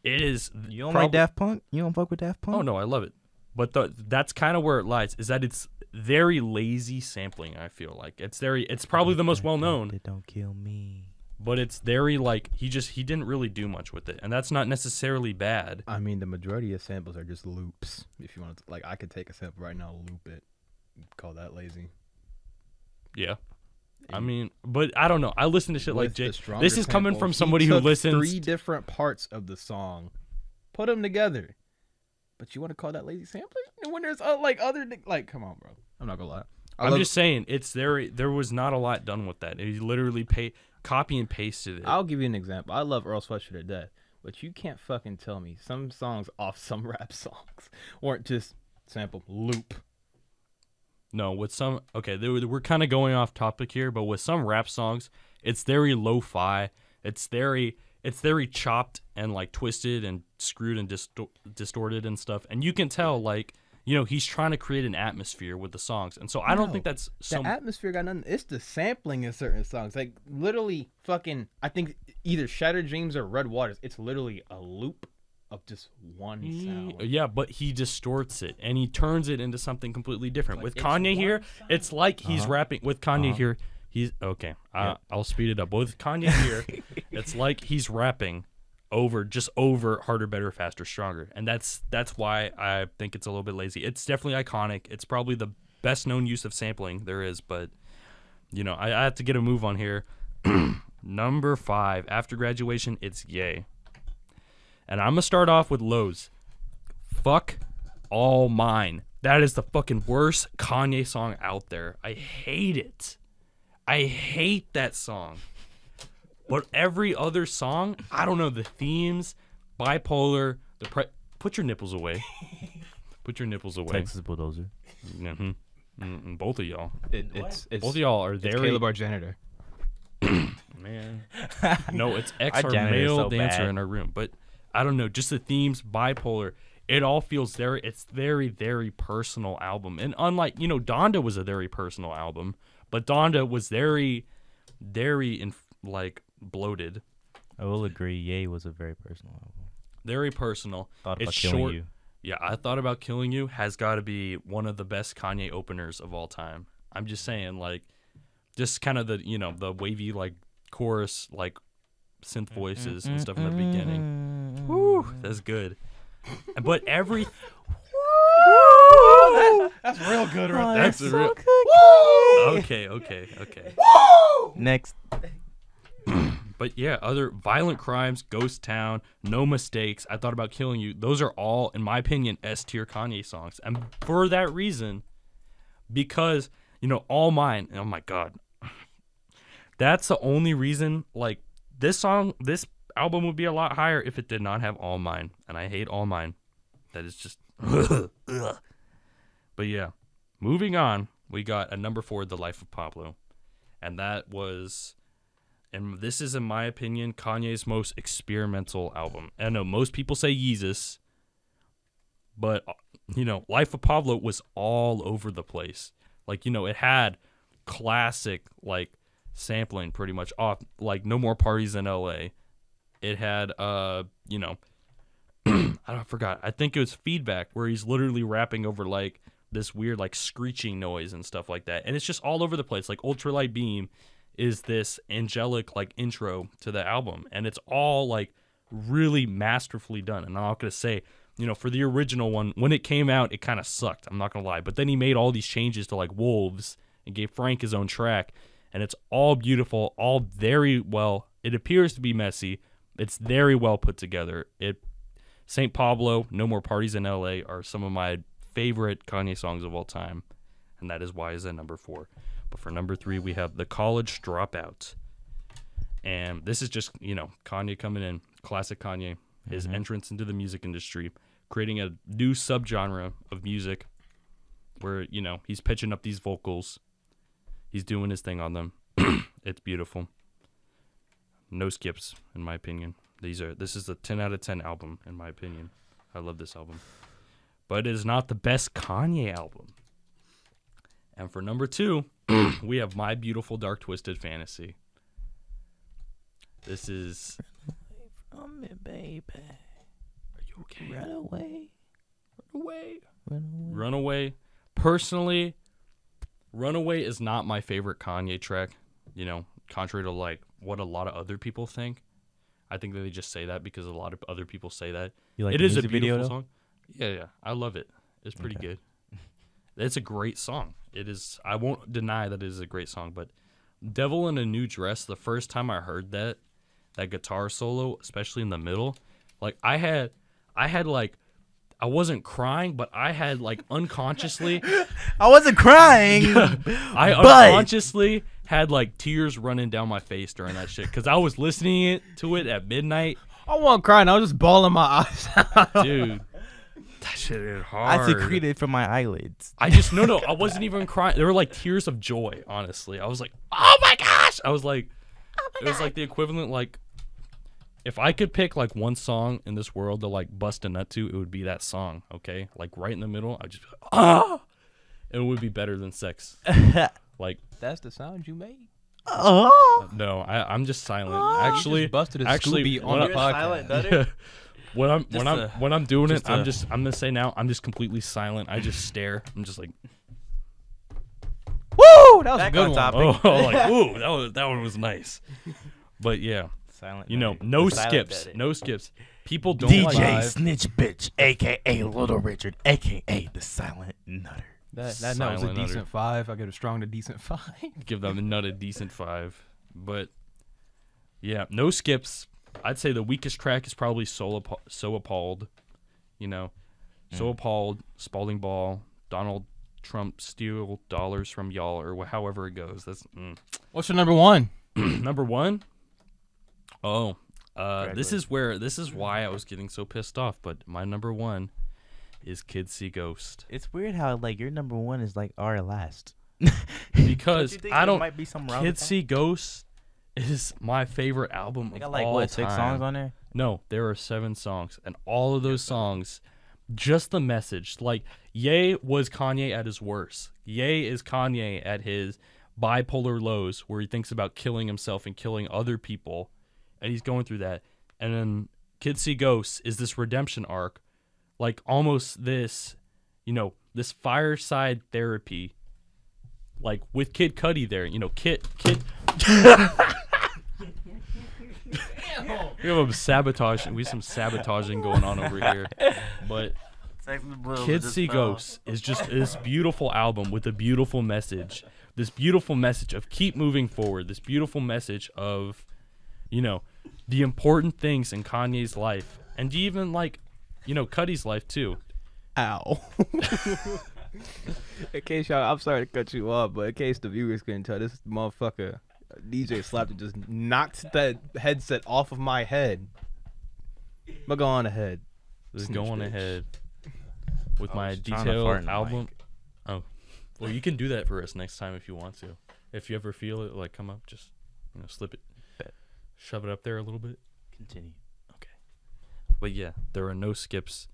E: It is
C: You don't
E: prob-
C: like Daft Punk? You don't fuck with Daft Punk?
E: Oh no, I love it. But the, that's kind of where it lies. Is that it's very lazy sampling. I feel like it's very. It's probably the most well known,
C: don't kill me.
E: but it's very like he just he didn't really do much with it, and that's not necessarily bad.
D: I mean, the majority of samples are just loops. If you want to, like, I could take a sample right now, loop it, call that lazy.
E: Yeah. I mean, but I don't know. I listen to shit like Jay. This is coming from somebody who listens.
D: Three different parts of the song, put them together. But you want to call that lazy sampling? When there's uh, like other like, come on, bro. I'm not gonna lie. I
E: I'm
D: love-
E: just saying, it's there. There was not a lot done with that. He literally pay copy and pasted it.
D: I'll give you an example. I love Earl Sweatshirt to death, but you can't fucking tell me some songs off some rap songs weren't just sample loop.
E: No, with some okay, were- we're kind of going off topic here, but with some rap songs, it's very lo-fi. It's very it's very chopped and like twisted and screwed and distor- distorted and stuff. And you can tell like you know he's trying to create an atmosphere with the songs. And so I don't think that's
D: The atmosphere got nothing. It's the sampling in certain songs. Like literally, fucking. I think either Shattered Dreams or Red Waters. It's literally a loop of just one sound.
E: Yeah, but he distorts it and he turns it into something completely different.
D: But
E: with Kanye
D: one
E: here, it's like he's
C: Uh-huh.
E: rapping. With Kanye
C: Uh-huh.
E: here, he's okay. I, I'll speed it up. With Kanye here, it's like he's rapping over just over harder, better, faster, stronger, and that's that's why I think it's a little bit lazy. It's definitely iconic. It's probably the best known use of sampling there is, but you know I, I have to get a move on here. Number five, after graduation, it's Ye. And I'm gonna start off with lows. Fuck all mine. That is the fucking worst Kanye song out there. I hate it. I hate that song. But every other song, I don't know the themes, bipolar, the pre- put your nipples away. Put your nipples away.
C: Texas Bulldozer.
E: Mhm. Mm-mm, both of y'all.
D: It, it's it's
E: Both of y'all are
D: it's
E: very
D: Caleb our janitor.
E: man. no, it's X
C: Our
E: our male
C: so
E: dancer
C: bad.
E: in our room. But I don't know, just the themes, bipolar. It all feels very. It's very, very personal album, and unlike you know, Donda was a very personal album, but Donda was very, very in like bloated,
C: I will agree. Ye was a very personal album.
E: very personal.
C: Thought about
E: it's
C: killing
E: short.
C: you.
E: Yeah, I thought about killing you has got to be one of the best Kanye openers of all time. I'm just saying, like, just kind of the you know the wavy like chorus like synth mm-hmm. voices and mm-hmm. stuff in the beginning. Mm-hmm. Woo, that's good. But every
D: That's real good right
E: that's a real okay, okay, okay.
C: Next.
E: But yeah, other violent crimes, Ghost Town, No Mistakes, I Thought About Killing You. Those are all, in my opinion, S tier Kanye songs. And for that reason, because, you know, All Mine, oh my God. That's the only reason, like, this song, this album would be a lot higher if it did not have All Mine. And I hate All Mine. That is just. But yeah, moving on, we got a number four, The Life of Pablo. And that was and this is in my opinion Kanye's most experimental album. I know most people say Yeezus, but you know, Life of Pablo was all over the place. Like, you know, it had classic like sampling pretty much off like No More Parties in LA. It had uh, you know, I don't forgot. I think it was feedback where he's literally rapping over like this weird like screeching noise and stuff like that. And it's just all over the place. Like Ultralight Beam is this angelic like intro to the album and it's all like really masterfully done and i'm not going to say you know for the original one when it came out it kind of sucked i'm not to lie but then he made all these changes to like wolves and gave frank his own track and it's all beautiful all very well. It appears to be messy. It's very well put together. It st pablo no more parties in la are some of my favorite kanye songs of all time and that is why is at number four. But for number three, we have The College Dropout. And this is just, you know, Kanye coming in, classic Kanye, his mm-hmm. entrance into the music industry, creating a new subgenre of music where, you know, he's pitching up these vocals. He's doing his thing on them. it's beautiful. No skips, in my opinion. These are this is a ten out of ten album, in my opinion. I love this album. But it is not the best Kanye album. And for number two, we have My Beautiful Dark Twisted Fantasy. This is.
C: Oh, me, baby.
E: Are you okay?
C: Run away.
E: Runaway.
C: Run away.
E: Runaway. Personally, Runaway is not my favorite Kanye track. You know, contrary to like what a lot of other people think. I think that they just say that because a lot of other people say that.
C: You like
E: it
C: the
E: is a
C: video,
E: beautiful
C: though?
E: song. Yeah, yeah, I love it. It's pretty
C: Okay.
E: good. It's a great song. It is. I won't deny that it is a great song, but "Devil in a New Dress." The first time I heard that, that guitar solo, especially in the middle, like I had, I had like, I wasn't crying, but I had like unconsciously,
C: I wasn't crying.
E: I
C: But-
E: unconsciously had like tears running down my face during that shit because I was listening it to it at midnight,
D: I wasn't crying. I was just bawling my eyes out.
E: dude. That shit is hard.
C: I secreted from my eyelids.
E: I just no no I wasn't even crying. There were like tears of joy. Honestly, I was like, oh my gosh! I was like, oh it was like the equivalent like, if I could pick like one song in this world to like bust a nut to, it would be that song. Okay, like right in the middle, I just ah, it would be better than sex. like
D: That's the sound you made.
C: Oh.
E: no, I I'm just silent.
D: You
E: actually,
D: just busted a
E: actually,
D: Scooby on
E: when
D: the podcast.
E: when I'm when
C: Just
E: I'm when I'm doing it,
C: just
E: I'm just I'm gonna say now I'm just completely silent. I just stare. I'm just like.
D: Woo! That was a good
C: on
D: one.
C: topic.
E: Oh, like ooh, that was that one was nice. But yeah,
C: Silent.
E: you know,
C: Nutter.
E: no
C: The
E: skips, no skips. People don't
C: DJ
E: like
C: Snitch Bitch, aka Little Richard, aka the Silent Nutter.
D: That, that note was a
E: Silent Nutter.
D: decent five. I give it a strong to decent five.
E: give them a nut a decent five. But yeah, no skips. I'd say the weakest track is probably so, Appa- so appalled. You know, so appalled. Spalding Ball, Donald Trump steal dollars from y'all, or wh- however it goes. That's mm.
D: What's your number one?
E: number one. Oh, uh, this is where this is why I was getting so pissed off. But my number one is Kids See Ghost
C: It's weird how like your number one is like our last.
E: because
C: you think
E: I
C: there
E: don't.
C: might be some wrong
E: Kids
C: with
E: See Ghost is my favorite album
C: They
E: of
C: got like
E: all
C: what six
E: time.
C: songs on there?
E: No, there are seven songs, and all of those songs, just the message. Like, Ye was Kanye at his worst. Ye is Kanye at his bipolar lows, where he thinks about killing himself and killing other people, and he's going through that. And then Kids See Ghosts is this redemption arc, like almost this, you know, this fireside therapy, like with Kid Cudi there. You know, Kid Kid. we have a sabotage. We have some sabotaging going on over here. But Kids See Ghosts is just this beautiful album with a beautiful message. This beautiful message of keep moving forward. This beautiful message of, you know, the important things in Kanye's life and even like, you know, Cudi's life too.
D: Ow. in case y'all, I'm sorry to cut you off, but in case the viewers couldn't tell, this motherfucker DJ slapped it, just knocked that headset off of my head. But go on ahead.
E: Just
D: Snitch
E: going
D: bitch.
E: ahead with my
C: was trying to
E: detailed album.
C: mic.
E: Oh, well, you can do that for us next time if you want to. If you ever feel it like come up, just you know slip it,
C: Bet.
E: Shove it up there a little bit.
C: Continue. Okay.
E: But yeah, there are no skips.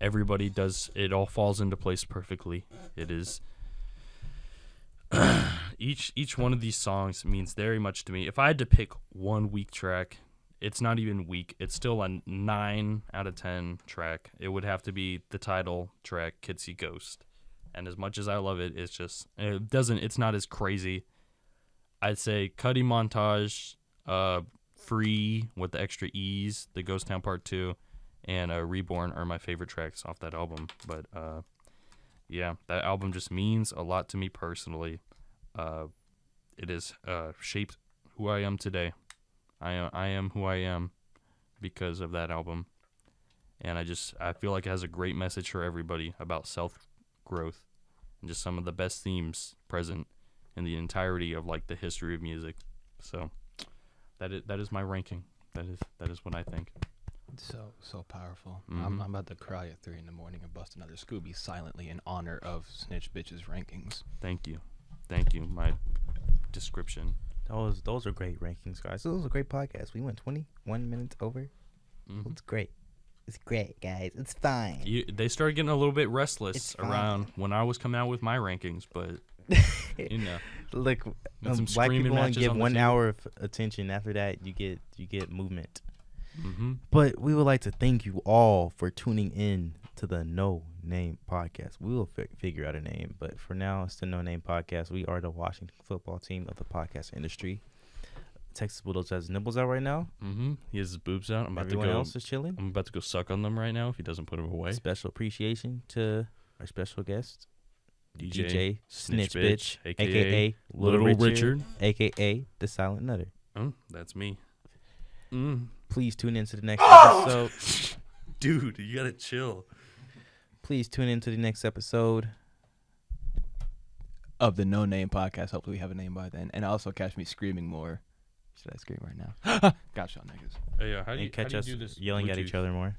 E: Everybody does it all falls into place perfectly. It is each each one of these songs means very much to me. If I had to pick one weak track, it's not even weak. It's still a 9 out of 10 track. It would have to be the title track "Kids See Ghost. And as much as I love it, it's just it doesn't it's not as crazy. I'd say Cudi Montage uh Free with the extra E's, the Ghost Town Part 2, and uh, Reborn are my favorite tracks off that album. But uh, yeah, that album just means a lot to me personally. Uh, it has uh, shaped who I am today. I am, I am who I am because of that album. And I just I feel like it has a great message for everybody about self growth and just some of the best themes present in the entirety of like the history of music. So that is that is my ranking. That is that is what I think.
D: So so powerful. I'm,
E: Mhm.
D: I'm about to cry at three in the morning and bust another Scooby silently in honor of Snitch Bitches rankings.
E: Thank you, thank you. My description.
C: Those those are great rankings, guys. This was a great podcast. We went 21 minutes over.
E: Mhm.
C: It's great. It's great, guys. It's fine.
E: You, they started getting a little bit restless around when I was coming out with my rankings, but you know,
C: Look, um, black people only get
E: on
C: one hour of attention. After that, you get you get movement.
E: hmm
C: But we would like to thank you all for tuning in to the No Name Podcast. We will fi- figure out a name, but for now, it's the No Name Podcast. We are the Washington football team of the podcast industry. Texas Bulldogs has nibbles out right now.
E: Mm-hmm. He has his boobs out. I'm about
C: Everyone
E: to go.
C: else is chilling.
E: I'm about to go suck on them right now if he doesn't put them away.
C: Special appreciation to our special guest,
E: DJ,
C: DJ, Snitch,
E: Snitch
C: Bitch,
E: Bitch,
C: aka,
E: aka
C: Little,
E: Little
C: Richard,
E: Richard.
C: aka the Silent Nutter.
E: Oh, that's me. Mm.
C: Please tune into the next episode.
E: Dude, you gotta chill.
C: Please tune into the next episode.
D: Of the No Name podcast. Hopefully we have a name by then. And also catch me screaming more. Should I scream right now? Got y'all niggas.
E: Hey, uh, how do
C: and
E: you
C: catch
E: how
C: us
E: do you do this
C: yelling at each other more.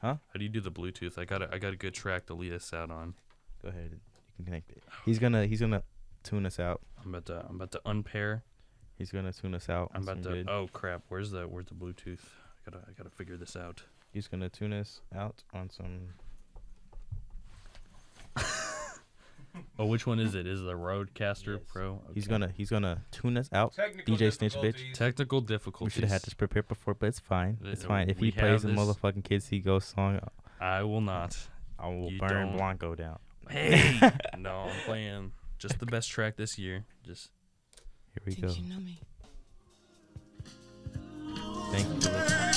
C: Huh?
E: How do you do the Bluetooth? I got a, I got a good track to lead us out on.
C: Go ahead. You can connect it. He's gonna he's gonna tune us out.
E: I'm about to I'm about to unpair.
C: He's gonna tune us out.
E: I'm about to.
C: good-
E: Oh crap! Where's the Where's the Bluetooth? I gotta I gotta figure this out.
C: He's gonna tune us out on some.
E: Oh, which one is it? Is it the RODECaster Pro?
C: He's gonna he's gonna tune us out. DJ Snitch Bitch.
E: technical
C: We should have had this prepared before, but it's fine. It's fine. If
E: we
C: he plays a
E: have this-
C: motherfucking Kids See Ghost song, uh,
E: I will not.
C: I will
E: You
C: burn
E: don't.
C: Blanco down.
E: Hey, no, I'm playing just the best track this year. Just
C: Here we go.
F: You know me?
C: Thank you for listening.